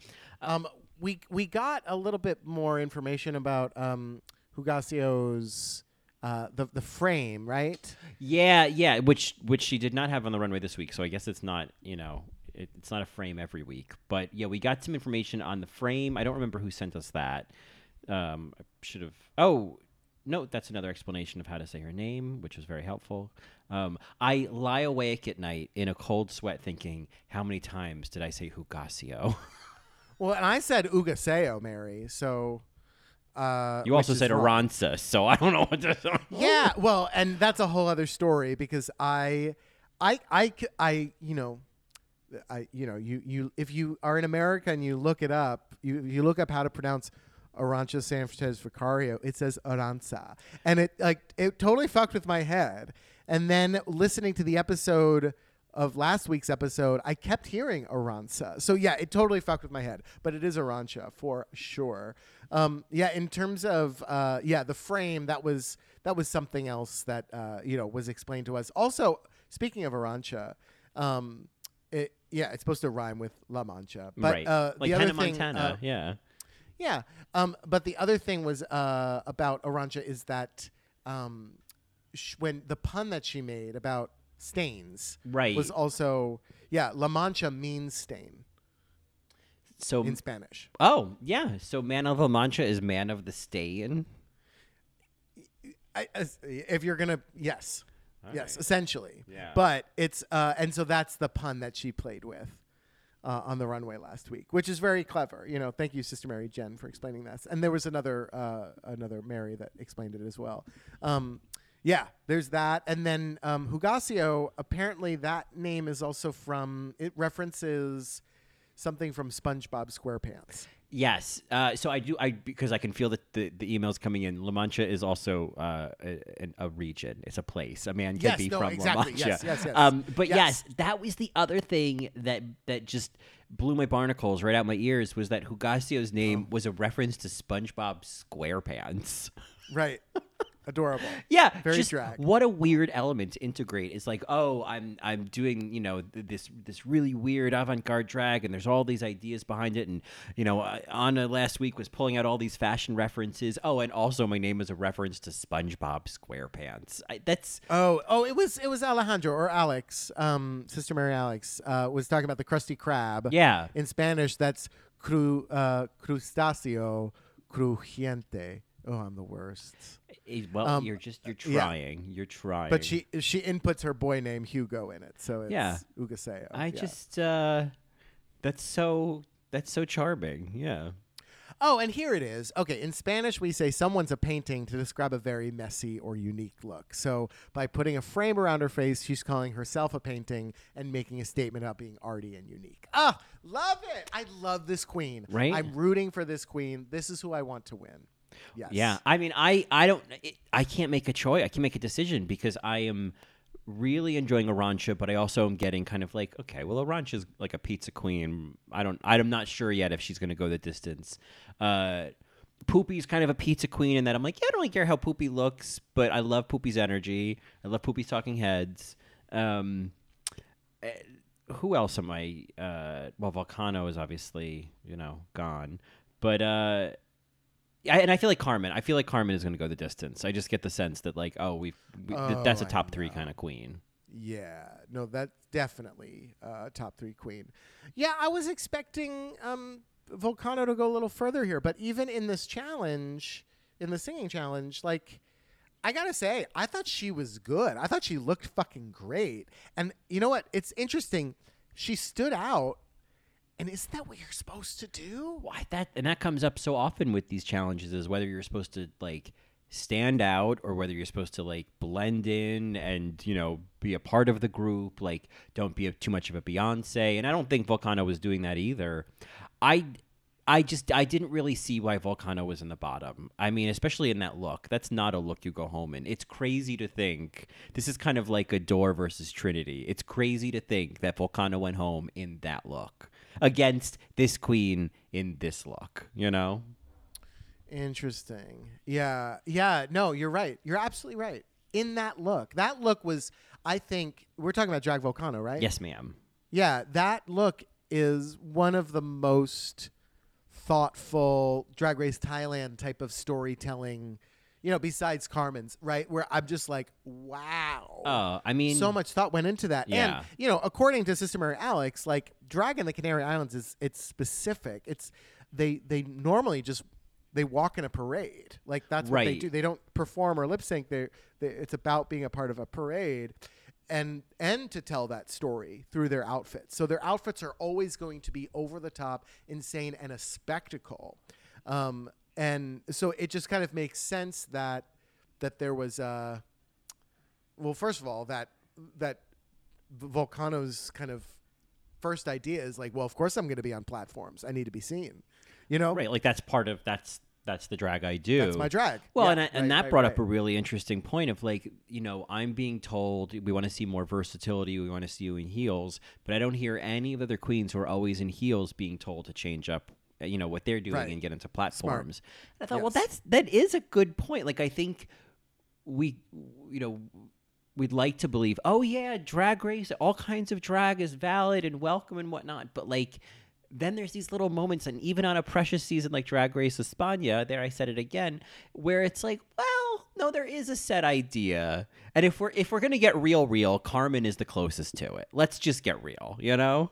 pizza. Um, we we got a little bit more information about um, Hugáceo's uh, the the frame, right? Yeah, yeah, which which she did not have on the runway this week. So I guess it's not, you know, it, it's not a frame every week. But yeah, we got some information on the frame. I don't remember who sent us that. Um, I should have. Oh, no, that's another explanation of how to say her name, which was very helpful. Um, I lie awake at night in a cold sweat, thinking, how many times did I say Hugáceo? <laughs> Well, and I said Ugaseo, Mary. So uh, you also said. Aranza, so I don't know what to. <laughs> Yeah, well, and that's a whole other story because I, I, I, I, you know, I, you know, you, you, if you are in America and you look it up, you, you look up how to pronounce Arantxa San Francisco Vicario, it says Aranza, and it like it totally fucked with my head. And then listening to the episode of last week's episode, I kept hearing Aranza. So yeah, it totally fucked with my head, but it is Arantxa for sure. Um, yeah, in terms of uh, yeah, the frame that was that was something else that uh, you know was explained to us. Also, speaking of Arantxa, um, it, yeah, it's supposed to rhyme with La Mancha, but right. uh, like the other Hannah thing, Montana. uh, yeah. Yeah. Um, but the other thing was uh, about Arantxa is that um, sh- when the pun that she made about stains Right. was also yeah, La Mancha means stain So in Spanish. Oh, yeah. So Man of La Mancha is Man of the Stain. I, as, if you're gonna yes, yes, right. essentially. Yeah. But it's uh, and so that's the pun that she played with. Uh, on the runway last week, which is very clever. You know, thank you, Sister Mary Jen, for explaining this. And there was another uh, another Mary that explained it as well. Um, yeah, there's that, and then um, Hugáceo. Apparently, that name is also from. It references something from SpongeBob SquarePants. Yes. Uh, so I do. I because I can feel that the, the emails coming in. La Mancha is also uh, a, a region. It's a place. A man can Yes, be no, from exactly. La Mancha. Yes, yes, yes. Um, but Yes. yes. that was the other thing that that just blew my barnacles right out my ears was that Hugáceo's name Oh. was a reference to SpongeBob SquarePants. Right. <laughs> Adorable. Yeah, Very just drag. what a weird element to integrate. It's like, oh, I'm I'm doing you know th- this this really weird avant-garde drag, and there's all these ideas behind it, and you know uh, Anna last week was pulling out all these fashion references. Oh, and also my name is a reference to SpongeBob SquarePants. I, that's Oh, oh, it was it was Alejandro or Alex, um, Sister Mary Alex, uh, was talking about the Krusty Krab. yeah, In Spanish, that's cru, uh, crustáceo crujiente. Oh, I'm the worst. Eh, well, Um, you're just you're yeah. trying, you're trying. But she she inputs her boy name Hugo in it, so it's Yeah. Hugáceo. I yeah. just uh, that's so that's so charming. Yeah. Oh, and here it is. Okay, in Spanish we say someone's a painting to describe a very messy or unique look. So by putting a frame around her face, she's calling herself a painting and making a statement about being arty and unique. Ah, love it. I love this queen. Right? I'm rooting for this queen. This is who I want to win. Yes. Yeah, I mean, I I don't, it, I can't make a choice. I can make a decision because I am really enjoying Arantxa, but I also am getting kind of like, okay, well, Arantxa's like a pizza queen. I don't, I'm not sure yet if she's going to go the distance. Uh, Pupi's kind of a pizza queen in that I'm like, yeah, I don't really care how Pupi looks, but I love Pupi's energy. I love Pupi's talking heads. Um, eh, who else am I? Uh, well, Vulcano is obviously you know gone, but uh, I, and I feel like Carmen. I feel like Carmen is going to go the distance. I just get the sense that like, oh, we've we, th- Oh, that's a top three kind of queen. Yeah, no, that's definitely uh, top three queen. Yeah, I was expecting um, Vulcano to go a little further here, but even in this challenge, in the singing challenge, like I gotta say, I thought she was good. I thought she looked fucking great. And you know what? It's interesting. She stood out, and isn't that what you're supposed to do? Why that and that comes up so often with these challenges is whether you're supposed to like stand out or whether you're supposed to like blend in and you know be a part of the group like don't be a, too much of a beyonce. And i don't think Vulcano was doing that either. I i just i didn't really see why Vulcano was in the bottom. I mean especially in that look. That's not a look you go home in. It's crazy to think this is kind of like a door versus trinity. It's crazy to think that Vulcano went home in that look against this queen in this look you know Interesting. Yeah. Yeah. No, you're right. You're absolutely right. In that look, that look was, I think, we're talking about Drag Vulcano, right? yes ma'am Yeah. That look is one of the most thoughtful Drag Race Thailand type of storytelling, you know, besides Carmen's, right? Where I'm just like, wow. Oh, I mean, so much thought went into that. Yeah. And, you know, according to Sister Mary Alex, like Drag in the Canary Islands is it's specific. It's they they normally just they walk in a parade. Like that's what they do. They don't perform or lip sync. They it's about being a part of a parade. And and to tell that story through their outfits. So their outfits are always going to be over the top, insane, and a spectacle. Um, and so it just kind of makes sense that that there was uh well, first of all, that that Vulcano's kind of first idea is like, well, of course I'm going to be on platforms. I need to be seen. You know, Right, like that's part of that's that's the drag I do. That's my drag. Well, Yeah, and I, and right, that right, brought right. up a really interesting point of like, you know, I'm being told we want to see more versatility, we want to see you in heels, but I don't hear any of the other queens who are always in heels being told to change up, Uh, you know, what they're doing Right. and get into platforms. And I thought, well, that's that is a good point. Like, I think we, you know. We'd like to believe, oh yeah, drag race, all kinds of drag is valid and welcome and whatnot. But like, then there's these little moments, and even on a precious season like Drag Race España, there I said it again, where it's like, well, no, there is a set idea, and if we're if we're gonna get real, real, Carmen is the closest to it. Let's just get real, you know?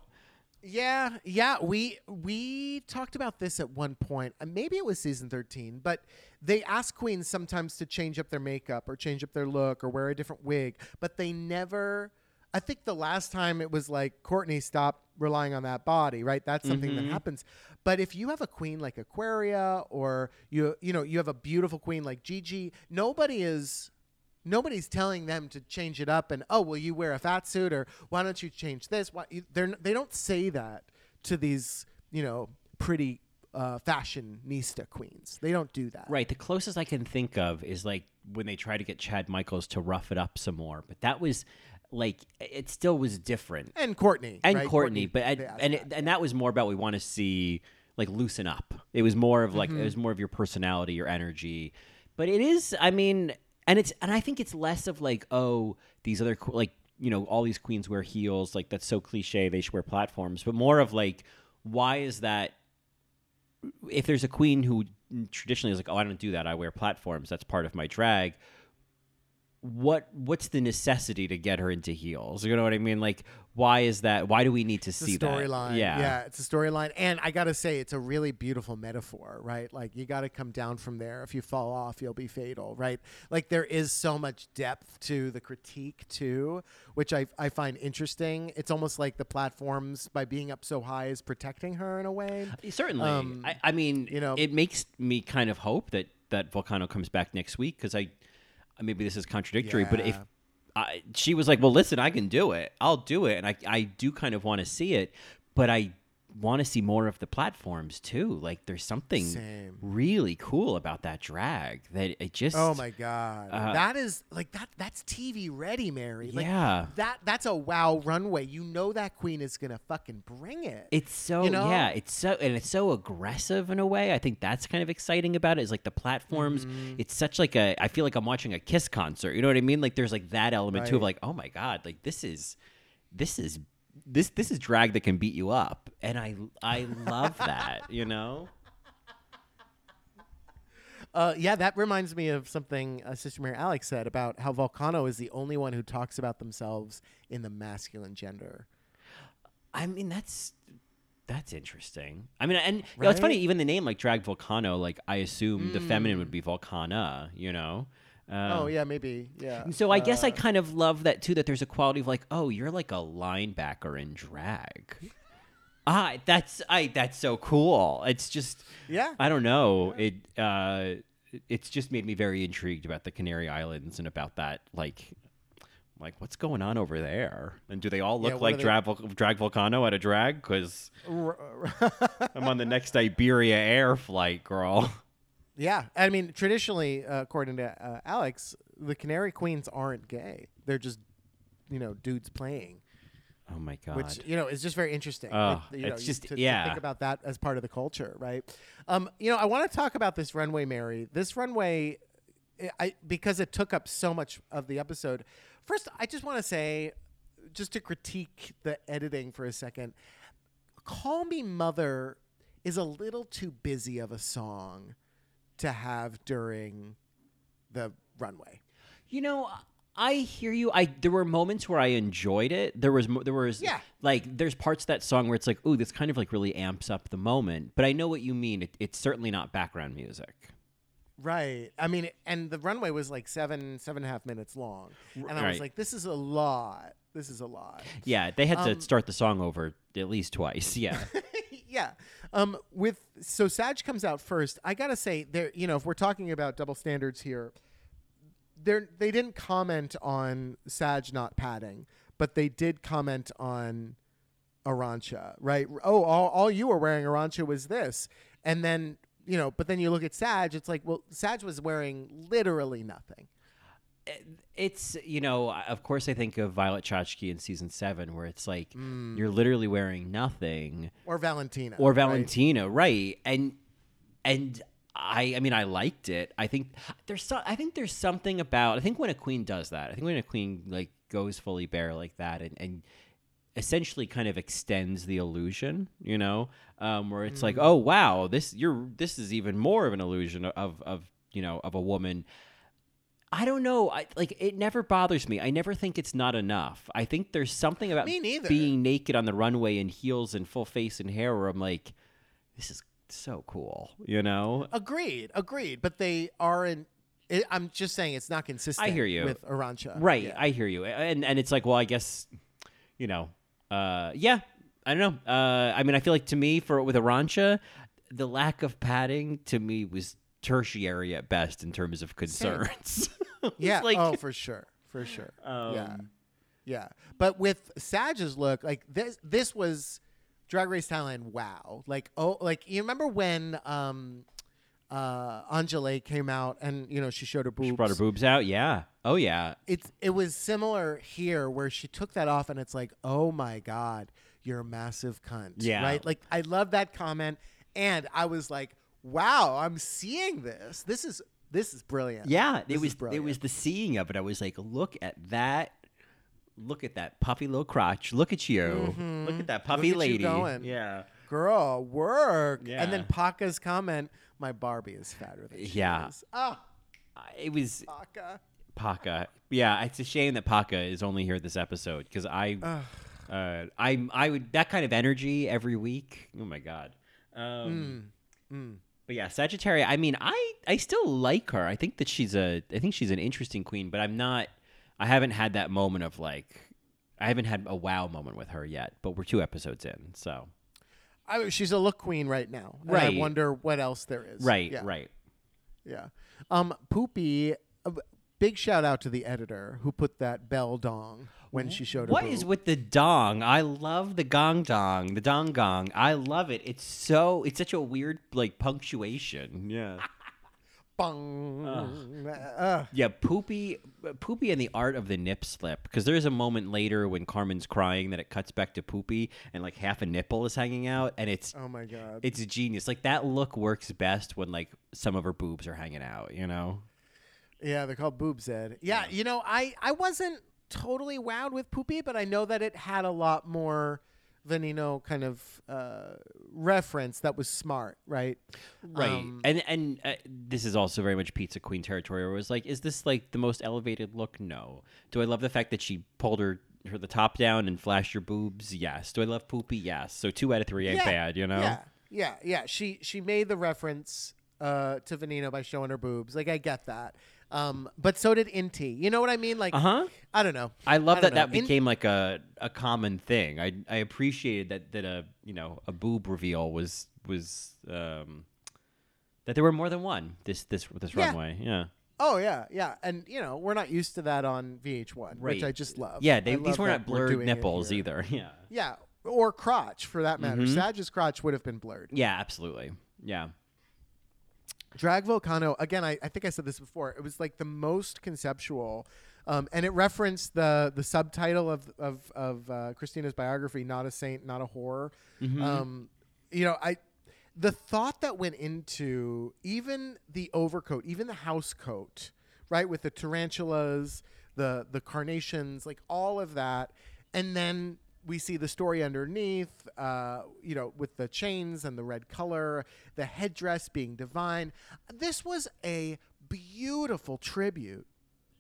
Yeah, yeah. We we talked about this at one point. Uh, maybe it was season thirteen, but they ask queens sometimes to change up their makeup or change up their look or wear a different wig, but they never. I think the last time it was like Courtney, stop relying on that body, right? That's something Mm-hmm. that happens. But if you have a queen like Aquaria, or you you know you have a beautiful queen like Gigi, nobody is nobody's telling them to change it up and oh will you wear a fat suit or why don't you change this why they're they don't say that to these you know pretty uh, fashionista queens they don't do that Right. The closest I can think of is like when they try to get Chad Michaels to rough it up some more, but that was like it still was different. and courtney and right? Courtney, but I, and that. it, and that was more about we want to see like loosen up. It was more of like Mm-hmm. it was more of your personality, your energy. But it is, I mean, and it's and I think it's less of like oh these other like you know all these queens wear heels like that's so cliche they should wear platforms, but more of like why is that if there's a queen who traditionally is like, oh, I don't do that. I wear platforms. That's part of my drag. What what's the necessity to get her into heels? You know what I mean? Like, why is that? Why do we need to it's a see storyline. Yeah, yeah it's a storyline. And i gotta say it's a really beautiful metaphor right? Like you gotta come down from there. If you fall off you'll be fatal right? Like there is so much depth to the critique too which i, I find interesting. It's almost like the platforms by being up so high is protecting her in a way. Certainly. Um, I, I mean, you know- it makes me kind of hope that that Vulcano comes back next week because I maybe this is contradictory, but if I, she was like, "Well, listen, I can do it. I'll do it," and I I do kind of want to see it, but I want to see more of the platforms too. Like, there's something Same. really cool about that drag that it just Oh my god, Uh, that is like that. That's TV ready, Mary. Like, Yeah. that that's a wow runway. You know that queen is gonna fucking bring it. It's so You know? yeah, it's so and it's so aggressive in a way. I think that's kind of exciting about it. Is like the platforms. Mm-hmm. It's such like a. I feel like I'm watching a Kiss concert. You know what I mean? Like there's like that element too of like oh my god, like this is, this is, this this is drag that can beat you up, and I I love that. You know. <laughs> Uh, yeah, that reminds me of something uh, Sister Mary Alex said about how Vulcano is the only one who talks about themselves in the masculine gender. I mean that's that's interesting. I mean, and you know, it's funny even the name like Drag Vulcano. Like I assume the feminine would be volcana. You know. Uh, oh yeah, maybe yeah. And so I guess I Uh, kind of love that too. That there's a quality of like, oh, you're like a linebacker in drag. ah, that's I. That's so cool. It's just, yeah. I don't know. It uh, it's just made me very intrigued about the Canary Islands and about that like. Like what's going on over there? And do they all look what like drag, Drag Vulcano at a drag? Because I'm on the next Iberia Air flight, girl. <laughs> yeah, I mean, traditionally, uh, according to uh, Alex, the Canary Queens aren't gay. They're just, you know, dudes playing. Oh my god! which you know is just very interesting. Oh, Like, you know, it's just- to, to yeah. think about that as part of the culture, right? Um, you know, I want to talk about this runway, Mary. This runway, I- I because it took up so much of the episode. First, I just want to say, just to critique the editing for a second. "Call Me Mother" is a little too busy of a song to have during the runway. You know, I hear you. I there were moments where I enjoyed it. There was there was Yeah. like there's parts of that song where it's like, ooh, this kind of like really amps up the moment. But I know what you mean. It, it's certainly not background music. Right. I mean, and the runway was like seven, seven and a half minutes long, and I was like, "This is a lot. This is a lot." Yeah, they had Um, to start the song over at least twice. Yeah, <laughs> yeah. Um. With so Sag comes out first. I gotta say, there. You know, if we're talking about double standards here, they they didn't comment on Sag not padding, but they did comment on Arantxa, right? Oh, all, all you were wearing Arantxa was this, and then you know, but then you look at Sag, it's like, well, Sag was wearing literally nothing. It's you know, of course, I think of Violet Chachki in season seven, where it's like you're literally wearing nothing, Or Valentina. or? Valentina, right? And and I, I mean, I liked it. I think there's so, I think there's something about. I think when a queen does that, I think when a queen like goes fully bare like that, and and essentially kind of extends the illusion, you know, um, where it's like, oh wow, this you're this is even more of an illusion of of you know of a woman. I don't know. I like it never bothers me. I never think it's not enough. I think there's something about Me neither. being naked on the runway in heels and full face and hair where I'm like, this is so cool, you know? Agreed, agreed. But they aren't. It, I'm just saying it's not consistent. I hear you. with Arantxa. Right. Yeah. I hear you. And and it's like, well, I guess, you know, uh, yeah. I don't know. Uh, I mean, I feel like to me, for with Arantxa, the lack of padding to me was tertiary at best in terms of concerns. <laughs> <laughs> It's yeah. like, oh, <laughs> for sure, for sure. yeah, Um, yeah. But with Sag's look, like this, this was Drag Race Thailand. Wow. Like oh, like you remember when um, uh, Angela came out and you know she showed her boobs. she brought her boobs out. Yeah. Oh yeah. it's it was similar here where she took that off and it's like oh my god you're a massive cunt Yeah. right like i love that comment and i was like wow i'm seeing this this is this is brilliant Yeah, This it was it was the seeing of it. I was like, look at that. Look at that puffy little crotch. Look at you. Look at that puffy Mm-hmm. you lady. Yeah. girl work Yeah. and then Paca's comment my barbie is fatter than she Yeah. is oh It was Paca Paca. Yeah, it's a shame that Paca is only here this episode because I, uh, I, I would that kind of energy every week. Oh my god. Um, Mm. But yeah, Sagittaria. I mean, I, I still like her. I think that she's a, I think she's an interesting queen. But I'm not. I haven't had that moment of like, I haven't had a wow moment with her yet. But we're two episodes in, so I, she's a look queen right now Right. i wonder what else there is right, yeah. right. Yeah. Um, Pupi, uh, big shout out to the editor who put that bell dong when she showed her What boob. is with the dong? I love the gong dong, the dong gong. I love it. It's so it's such a weird like punctuation. Yeah. <laughs> Bong. Uh, Yeah, Pupi, Pupi, and the art of the nip slip. Because there's a moment later when Carmen's crying that it cuts back to Pupi and like half a nipple is hanging out, and it's oh my god. it's genius. Like that look works best when like some of her boobs are hanging out. You know? yeah, they're called boobs, Ed. Yeah, you know, I I wasn't totally wowed with Pupi, but I know that it had a lot more Veneno kind of uh, reference that was smart, right? Right. Um, and and uh, this is also very much Pizza Queen territory. Where it was like, is this like the most elevated look? No. Do I love the fact that she pulled her her the top down and flashed her boobs? Yes. Do I love Pupi? Yes. So two out of three ain't Yeah, bad. You know? Yeah, yeah, yeah. She she made the reference uh, to Veneno by showing her boobs. Like I get that. Um, but so did Inti. You know what I mean? Like Uh huh. I don't know. I love I that don't that know. In- became like a, a common thing. I I appreciated that that a you know a boob reveal was was um that there were more than one this this this Yeah. runway. Yeah. Oh yeah, yeah, and you know we're not used to that on VH1, which I just love. Yeah, they, these were not we're blurred nipples either. <laughs> Yeah. Yeah, or crotch for that matter. Mhm. Sag's crotch would have been blurred. Yeah, absolutely. Yeah. Drag Vulcano again. I, I think I said this before. It was like the most conceptual, um, and it referenced the the subtitle of of of uh, Cristina's biography, "Not a Saint, Not a Whore." Mm-hmm. Um, you know, I the thought that went into even the overcoat, even the house coat, right, with the tarantulas, the the carnations, like all of that, and then we see the story underneath, uh, you know, with the chains and the red color, the headdress being divine. This was a beautiful tribute,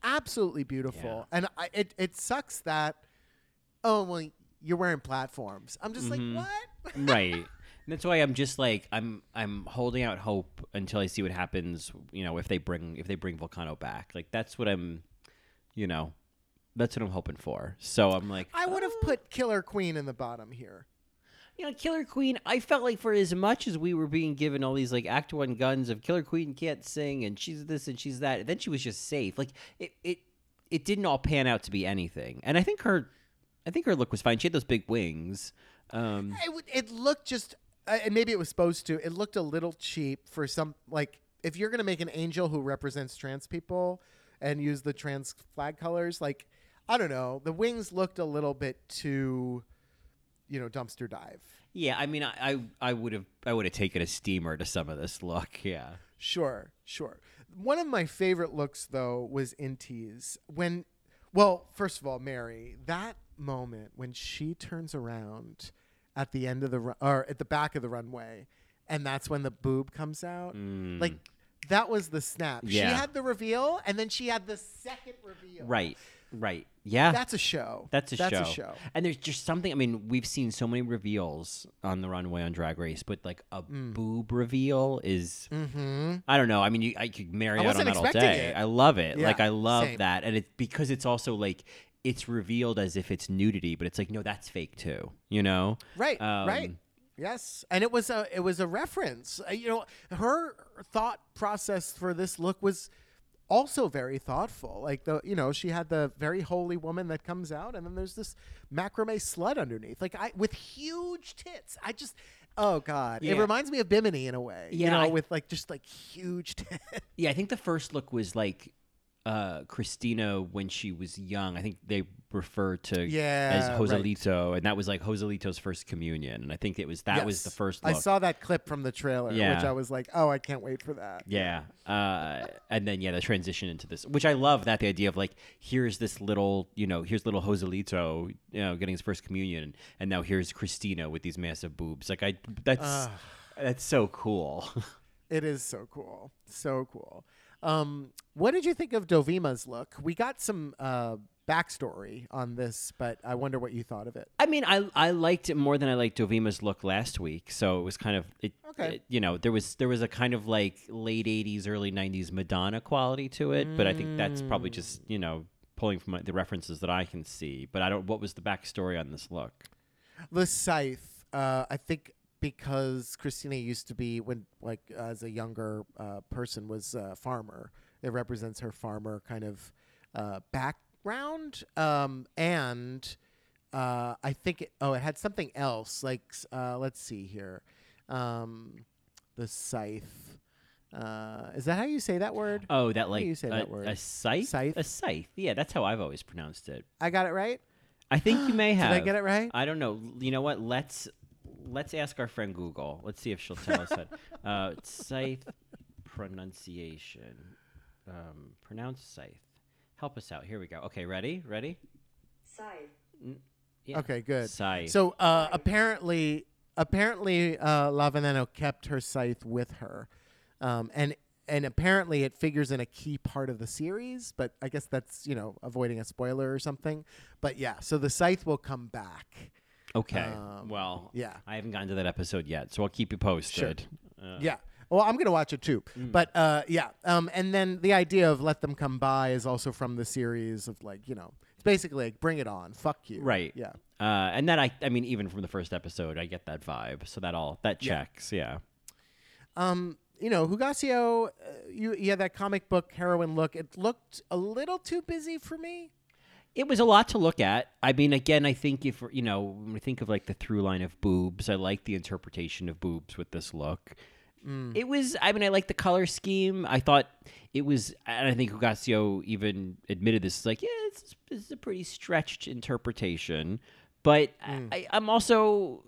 absolutely beautiful, and I, it it sucks that oh well you're wearing platforms. I'm just Mhm. like what. <laughs> right. And that's why I'm just like I'm I'm holding out hope until I see what happens, you know, if they bring if they bring Vulcano back. Like that's what I'm you know, that's what I'm hoping for. So I'm like I would have "Oh." put Killer Queen in the bottom here. you know, Killer Queen, I felt like for as much as we were being given all these like act one guns of Killer Queen can't sing and she's this and she's that, then she was just safe. Like it it it didn't all pan out to be anything. And I think her I think her look was fine. She had those big wings. Um, It, it looked just, uh, and maybe it was supposed to. It looked a little cheap for some. Like, if you're gonna make an angel who represents trans people and use the trans flag colors, like, I don't know, the wings looked a little bit too, you know, dumpster dive. yeah, I mean, I I, would have I would have taken a steamer to some of this look. <laughs> Yeah. Sure, sure. One of my favorite looks though was Inti's when well, first of all, Mary, that moment when she turns around at the end of the run or at the back of the runway and that's when the boob comes out. Mm. Like that was the snap. She had the reveal and then she had the second reveal. Right. Right. Yeah. That's a show. That's a That's show. a show. And there's just something. I mean, we've seen so many reveals on the runway on Drag Race, but like a boob reveal is. Mm-hmm. I don't know. I mean, you, I could marry I out on wasn't that all expecting day. it. I love it. Yeah, like I love same. that, and it's because it's also like it's revealed as if it's nudity, but it's like no, that's fake too. You know? Right, Um, right. Yes, and it was a it was a reference. Uh, you know, her thought process for this look was also very thoughtful. Like the you know she had the very holy woman that comes out, and then there's this macrame slut underneath, like I with huge tits. I just. Oh God! It reminds me of Bimini in a way, you know, I- with like just like huge <laughs> tits. Yeah, I think the first look was like uh, Cristina when she was young. I think they refer to Yeah, as right. Joselito, and that was like Joselito's first communion. And I think it was that was the Yes. first I saw that clip from the trailer, which I was like, oh, I can't wait for that. Yeah. Uh, and then, yeah, the transition into this, which I love that the idea of like, here's this little, you know, here's little Joselito, you know, getting his first communion. And now here's Cristina with these massive boobs. Like, I, that's, Ugh. that's so cool. <laughs> It is so cool. So cool. Um, what did you think of Dovima's look? We got some uh, backstory on this, but I wonder what you thought of it. I mean, I I liked it more than I liked Dovima's look last week. So it was kind of it, Okay. it- you know, there was there was a kind of like late '80s, early '90s Madonna quality to it. But I think that's probably just you know pulling from the references that I can see. But I don't. What was the backstory on this look? The scythe, uh, I think because Cristina used to be when like as a younger uh, person was a farmer. It represents her farmer kind of uh, background, um, and uh, I think it, oh, it had something else. Like uh, let's see here, um, the scythe. Uh, is that how you say that word? Oh, that do like you say a, that word? a scythe? Scythe? A scythe. Yeah, that's how I've always pronounced it. I got it right. I think you may have. <gasps> Did I get it right? I don't know. You know what? Let's let's ask our friend Google. Let's see if she'll tell us that. Uh, scythe pronunciation. Um, pronounce scythe. Help us out. Here we go. Okay, ready? Ready? Scythe. Yeah. Okay, good. Scythe. So uh, apparently, apparently, uh, La Veneno kept her scythe with her, um, and and apparently it figures in a key part of the series. But I guess that's you know avoiding a spoiler or something. But yeah, so the scythe will come back. Okay. um, well, yeah. I haven't gotten to that episode yet, so I'll keep you posted. Uh, Yeah. Well, I'm gonna watch it too. But uh, yeah, um, and then the idea of let them come by is also from the series of like you know it's basically like bring it on, fuck you. Right. Yeah. Uh, and that I, I mean, even from the first episode, I get that vibe. So that all that Yeah. checks. Yeah. um, you know, Hugáceo, uh, you, you had that comic book heroine look. It looked a little too busy for me. It was a lot to look at. I mean, again, I think if you know, when we think of like the through line of boobs, I like the interpretation of boobs with this look. Mm. It was. I mean, I like the color scheme. I thought it was, and I think Hugáceo even admitted this. Is like, yeah, this is, this is a pretty stretched interpretation. But mm. I, I'm also,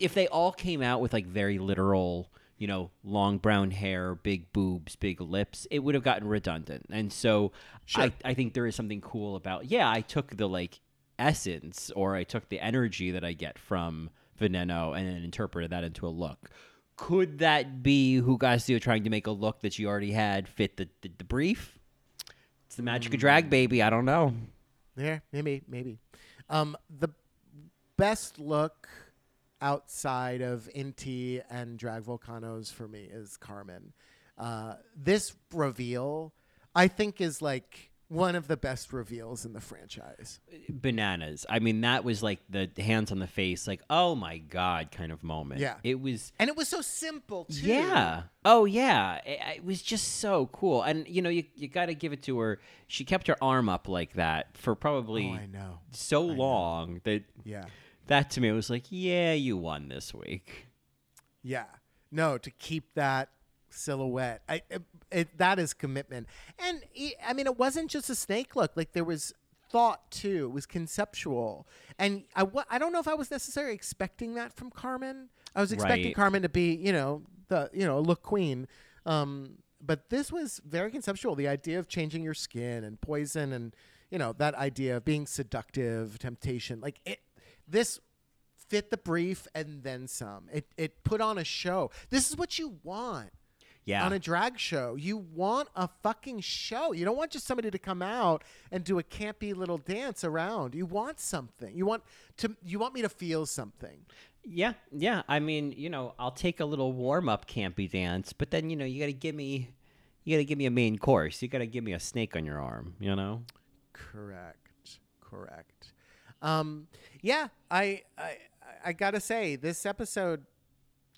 if they all came out with like very literal, you know, long brown hair, big boobs, big lips, it would have gotten redundant. And so, I, I think there is something cool about. Yeah, I took the like essence, or I took the energy that I get from Veneno, and then interpreted that into a look. Could that be Hugáceo trying to make a look that she already had fit the, the, the brief? It's the magic of drag, baby. I don't know. Yeah, maybe, maybe. Um, the best look outside of Inti and Drag Vulcano's for me is Carmen. Uh, this reveal, I think, is like one of the best reveals in the franchise. Bananas. I mean, that was like the hands on the face, like, oh my God kind of moment. Yeah. It was. And it was so simple too. Yeah. Oh yeah. It, it was just so cool. And you know, you you got to give it to her. She kept her arm up like that for probably Oh, I know. so long that Yeah. That to me was like, yeah, you won this week. Yeah. No, to keep that silhouette. I it, it, that is commitment. And I mean it wasn't just a snake look. Like there was thought too. It was conceptual. And I I don't know if I was necessarily expecting that from Carmen. I was expecting Right. Carmen to be, you know, the, you know, look queen. Um but this was very conceptual. The idea of changing your skin and poison and you know, that idea of being seductive, temptation. Like it this fit the brief and then some. It it put on a show. This is what you want Yeah. on a drag show. You want a fucking show. You don't want just somebody to come out and do a campy little dance around. You want something. You want to you want me to feel something. Yeah, yeah. I mean, you know, I'll take a little warm up campy dance, but then you know, you got to give me, you got to give me a main course. You got to give me a snake on your arm. You know. Correct. Correct. Um yeah, I I I got to say this episode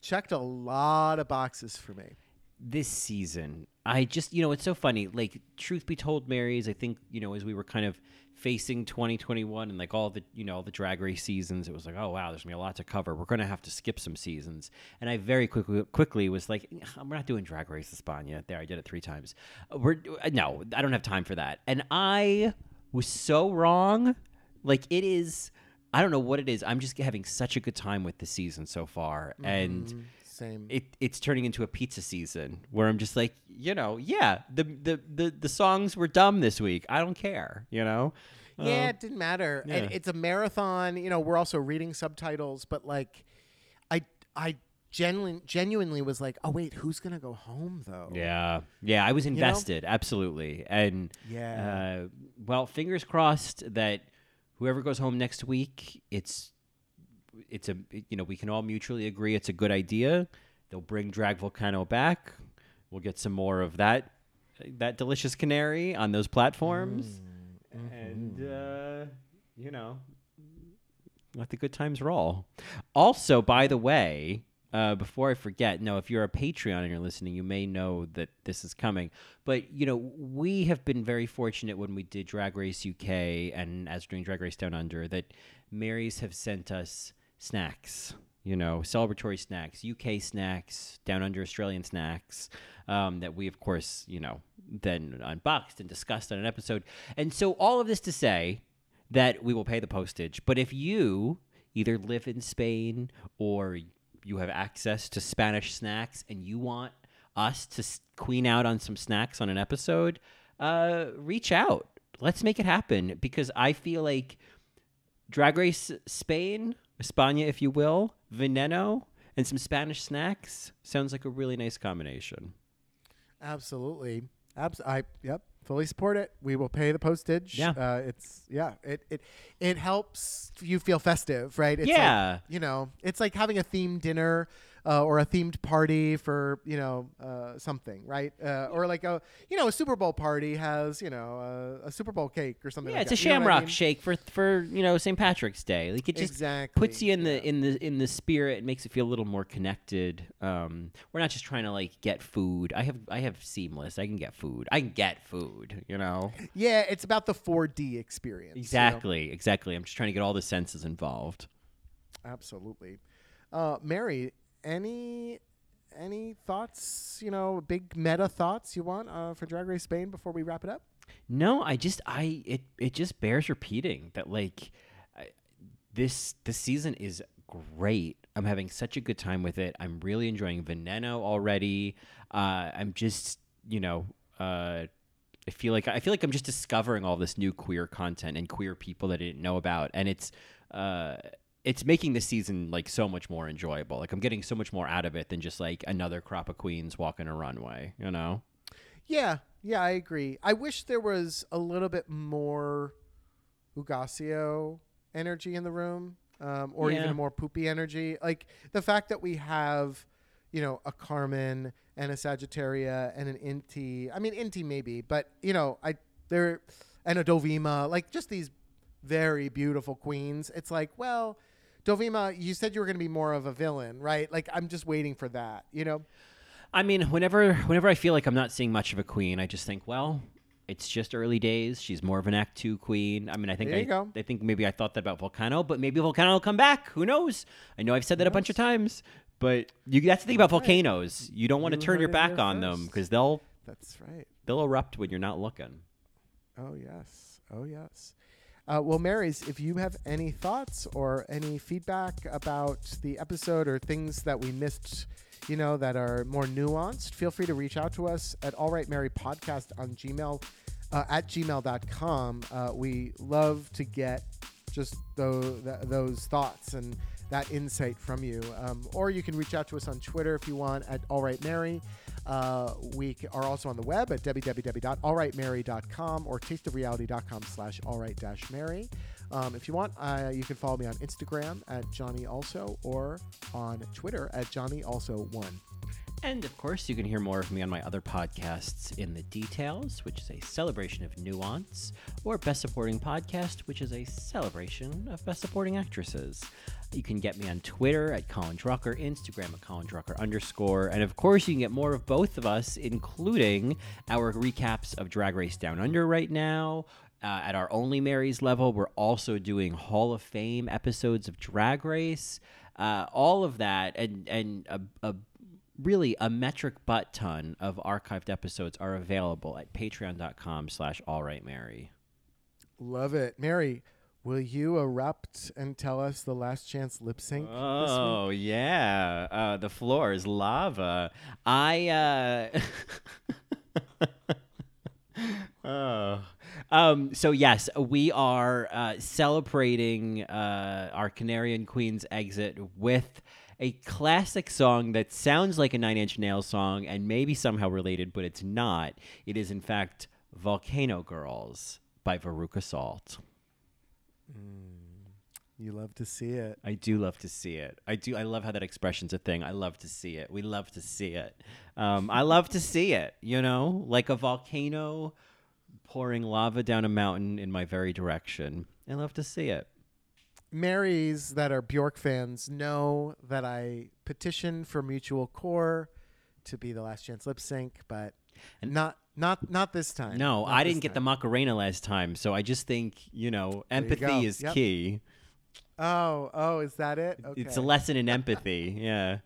checked a lot of boxes for me. This season, I just, you know, it's so funny. Like, truth be told, Marys, I think, you know, as we were kind of facing 2021 and like all the, you know, all the drag race seasons, it was like, oh wow, there's gonna be a lot to cover. We're gonna have to skip some seasons. And I very quickly quickly was like, we're not doing Drag Race España. There, I did it three times. We're uh, no, I don't have time for that. And I was so wrong. Like it is. I don't know what it is. I'm just having such a good time with the season so far, and Same. it it's turning into a pizza season where I'm just like, you know, yeah, the the the, the songs were dumb this week. I don't care, you know. Yeah, Um, it didn't matter. And it's a marathon. You know, we're also reading subtitles, but like, I I genuinely genuinely was like, oh wait, who's gonna go home though? yeah, yeah. I was know? invested absolutely, and Yeah. uh, well, fingers crossed that whoever goes home next week, it's it's a you know we can all mutually agree it's a good idea. They'll bring Drag Vulcano back. We'll get some more of that that delicious canary on those platforms, and uh, you know let the good times roll. Also, by the way, uh, before I forget, no, if you're a Patreon and you're listening, you may know that this is coming. But you know, we have been very fortunate when we did Drag Race UK and as doing Drag Race Down Under that Marys have sent us snacks. You know, celebratory snacks, UK snacks, Down Under Australian snacks, um, that we of course, you know, then unboxed and discussed on an episode. And so, all of this to say, that we will pay the postage. But if you either live in Spain or you have access to Spanish snacks and you want us to queen out on some snacks on an episode, uh, reach out. Let's make it happen because I feel like Drag Race Spain, España, if you will, Veneno, and some Spanish snacks sounds like a really nice combination. Absolutely. Abs- I yep. Fully support it. We will pay the postage. Yeah. Uh, it's yeah. It it it helps you feel festive, right? It's like, Yeah. you know, it's like having a themed dinner uh, or a themed party for you know uh, something, right? Uh, or like a you know a Super Bowl party has you know a, a Super Bowl cake or something. Yeah, like it's a that. You know I shamrock mean? shake for for you know St. Patrick's Day. Like it just Exactly, puts you in the in the in the spirit. It makes it feel a little more connected. Um, we're not just trying to like get food. I have I have Seamless. I can get food. I can get food. You know Yeah, it's about the 4D experience. you know? exactly exactly. I'm just trying to get all the senses involved. Absolutely. Uh, Mary, any any thoughts? You know, big meta thoughts you want uh, for Drag Race Spain before we wrap it up? No, I just I it it just bears repeating that like I, this this season is great. I'm having such a good time with it. I'm really enjoying Veneno already. Uh, I'm just you know uh, I feel like I feel like I'm just discovering all this new queer content and queer people that I didn't know about, and it's uh, it's making the season like so much more enjoyable. Like I'm getting so much more out of it than just like another crop of queens walking a runway. You know. Yeah, yeah, I agree. I wish there was a little bit more Hugáceo energy in the room, um, or Yeah. even more Pupi energy. Like the fact that we have, you know, a Carmen and a Sagittaria and an Inti. I mean, Inti maybe, but you know, I they're and a Dovima, like just these very beautiful queens. It's like, well, Dovima, you said you were going to be more of a villain, right? Like I'm just waiting for that, you know. I mean, whenever whenever I feel like I'm not seeing much of a queen, I just think, well, it's just early days. She's more of an Act Two queen. I mean, I think I. I think maybe I thought that about Vulcano, but maybe Vulcano will come back. Who knows? I know I've said that a bunch of times, but you that's the thing about volcanoes. You don't want to turn your back on them because they'll That's right. they'll erupt when you're not looking. Oh yes. Oh yes. Uh, well, Marys, if you have any thoughts or any feedback about the episode or things that we missed, you know, that are more nuanced, feel free to reach out to us at All Right Mary Podcast on Gmail uh, at gmail.com. Uh, we love to get just those, those thoughts and that insight from you. Um, or you can reach out to us on Twitter if you want at All Right Mary. Uh, we are also on the web at www.allrightmary.com or tasteofreality.com slash allright-mary. Um, if you want, uh, you can follow me on Instagram at Johnny Also or on Twitter at Johnny Also One. And of course, you can hear more of me on my other podcasts, In the Details, which is a celebration of nuance, or Best Supporting Podcast, which is a celebration of Best Supporting Actresses. You can get me on Twitter at Colin Drucker, Instagram at Colin Drucker underscore, and of course, you can get more of both of us, including our recaps of Drag Race Down Under right now. Uh, at our Only Marys level, we're also doing Hall of Fame episodes of Drag Race. Uh, all of that, and and a, a really a metric butt ton of archived episodes are available at patreon.com slash allrightmary Love it. Mary, will you erupt and tell us the last chance lip sync this week? oh yeah uh, the floor is lava i uh <laughs> oh um so yes we are uh celebrating uh our canarian queen's exit with a classic song that sounds like a nine inch nails song and maybe somehow related but it's not it is in fact volcano girls by veruca salt You love to see it. I do love to see it. I do. I love how that expression's a thing. I love to see it. We love to see it. Um, I love to see it. You know, like a volcano pouring lava down a mountain in my very direction. I love to see it. Marys that are Bjork fans know that I petitioned for Mutual Core to be the last chance lip sync, but And- not not not this time. No, Not I didn't get the time. Macarena last time, so I just think you know empathy go. is Yep. key. Oh, oh, is that it? Okay. It's a lesson in <laughs> empathy. Yeah.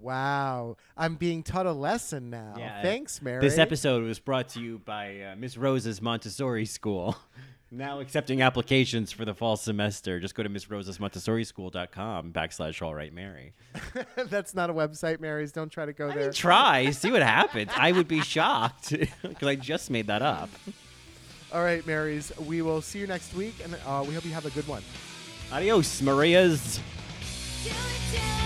Wow, I'm being taught a lesson now. Yeah, Thanks, Mary. This episode was brought to you by uh, Miss Rose's Montessori School. <laughs> Now accepting applications for the fall semester. Just go to missrosesmontessorischool.com backslash all right Mary. <laughs> That's not a website, Marys. Don't try to go I there. mean, try, <laughs> see what happens. I would be shocked because I just made that up. All right, Marys. We will see you next week, and uh, we hope you have a good one. Adios, Marias. Do it, do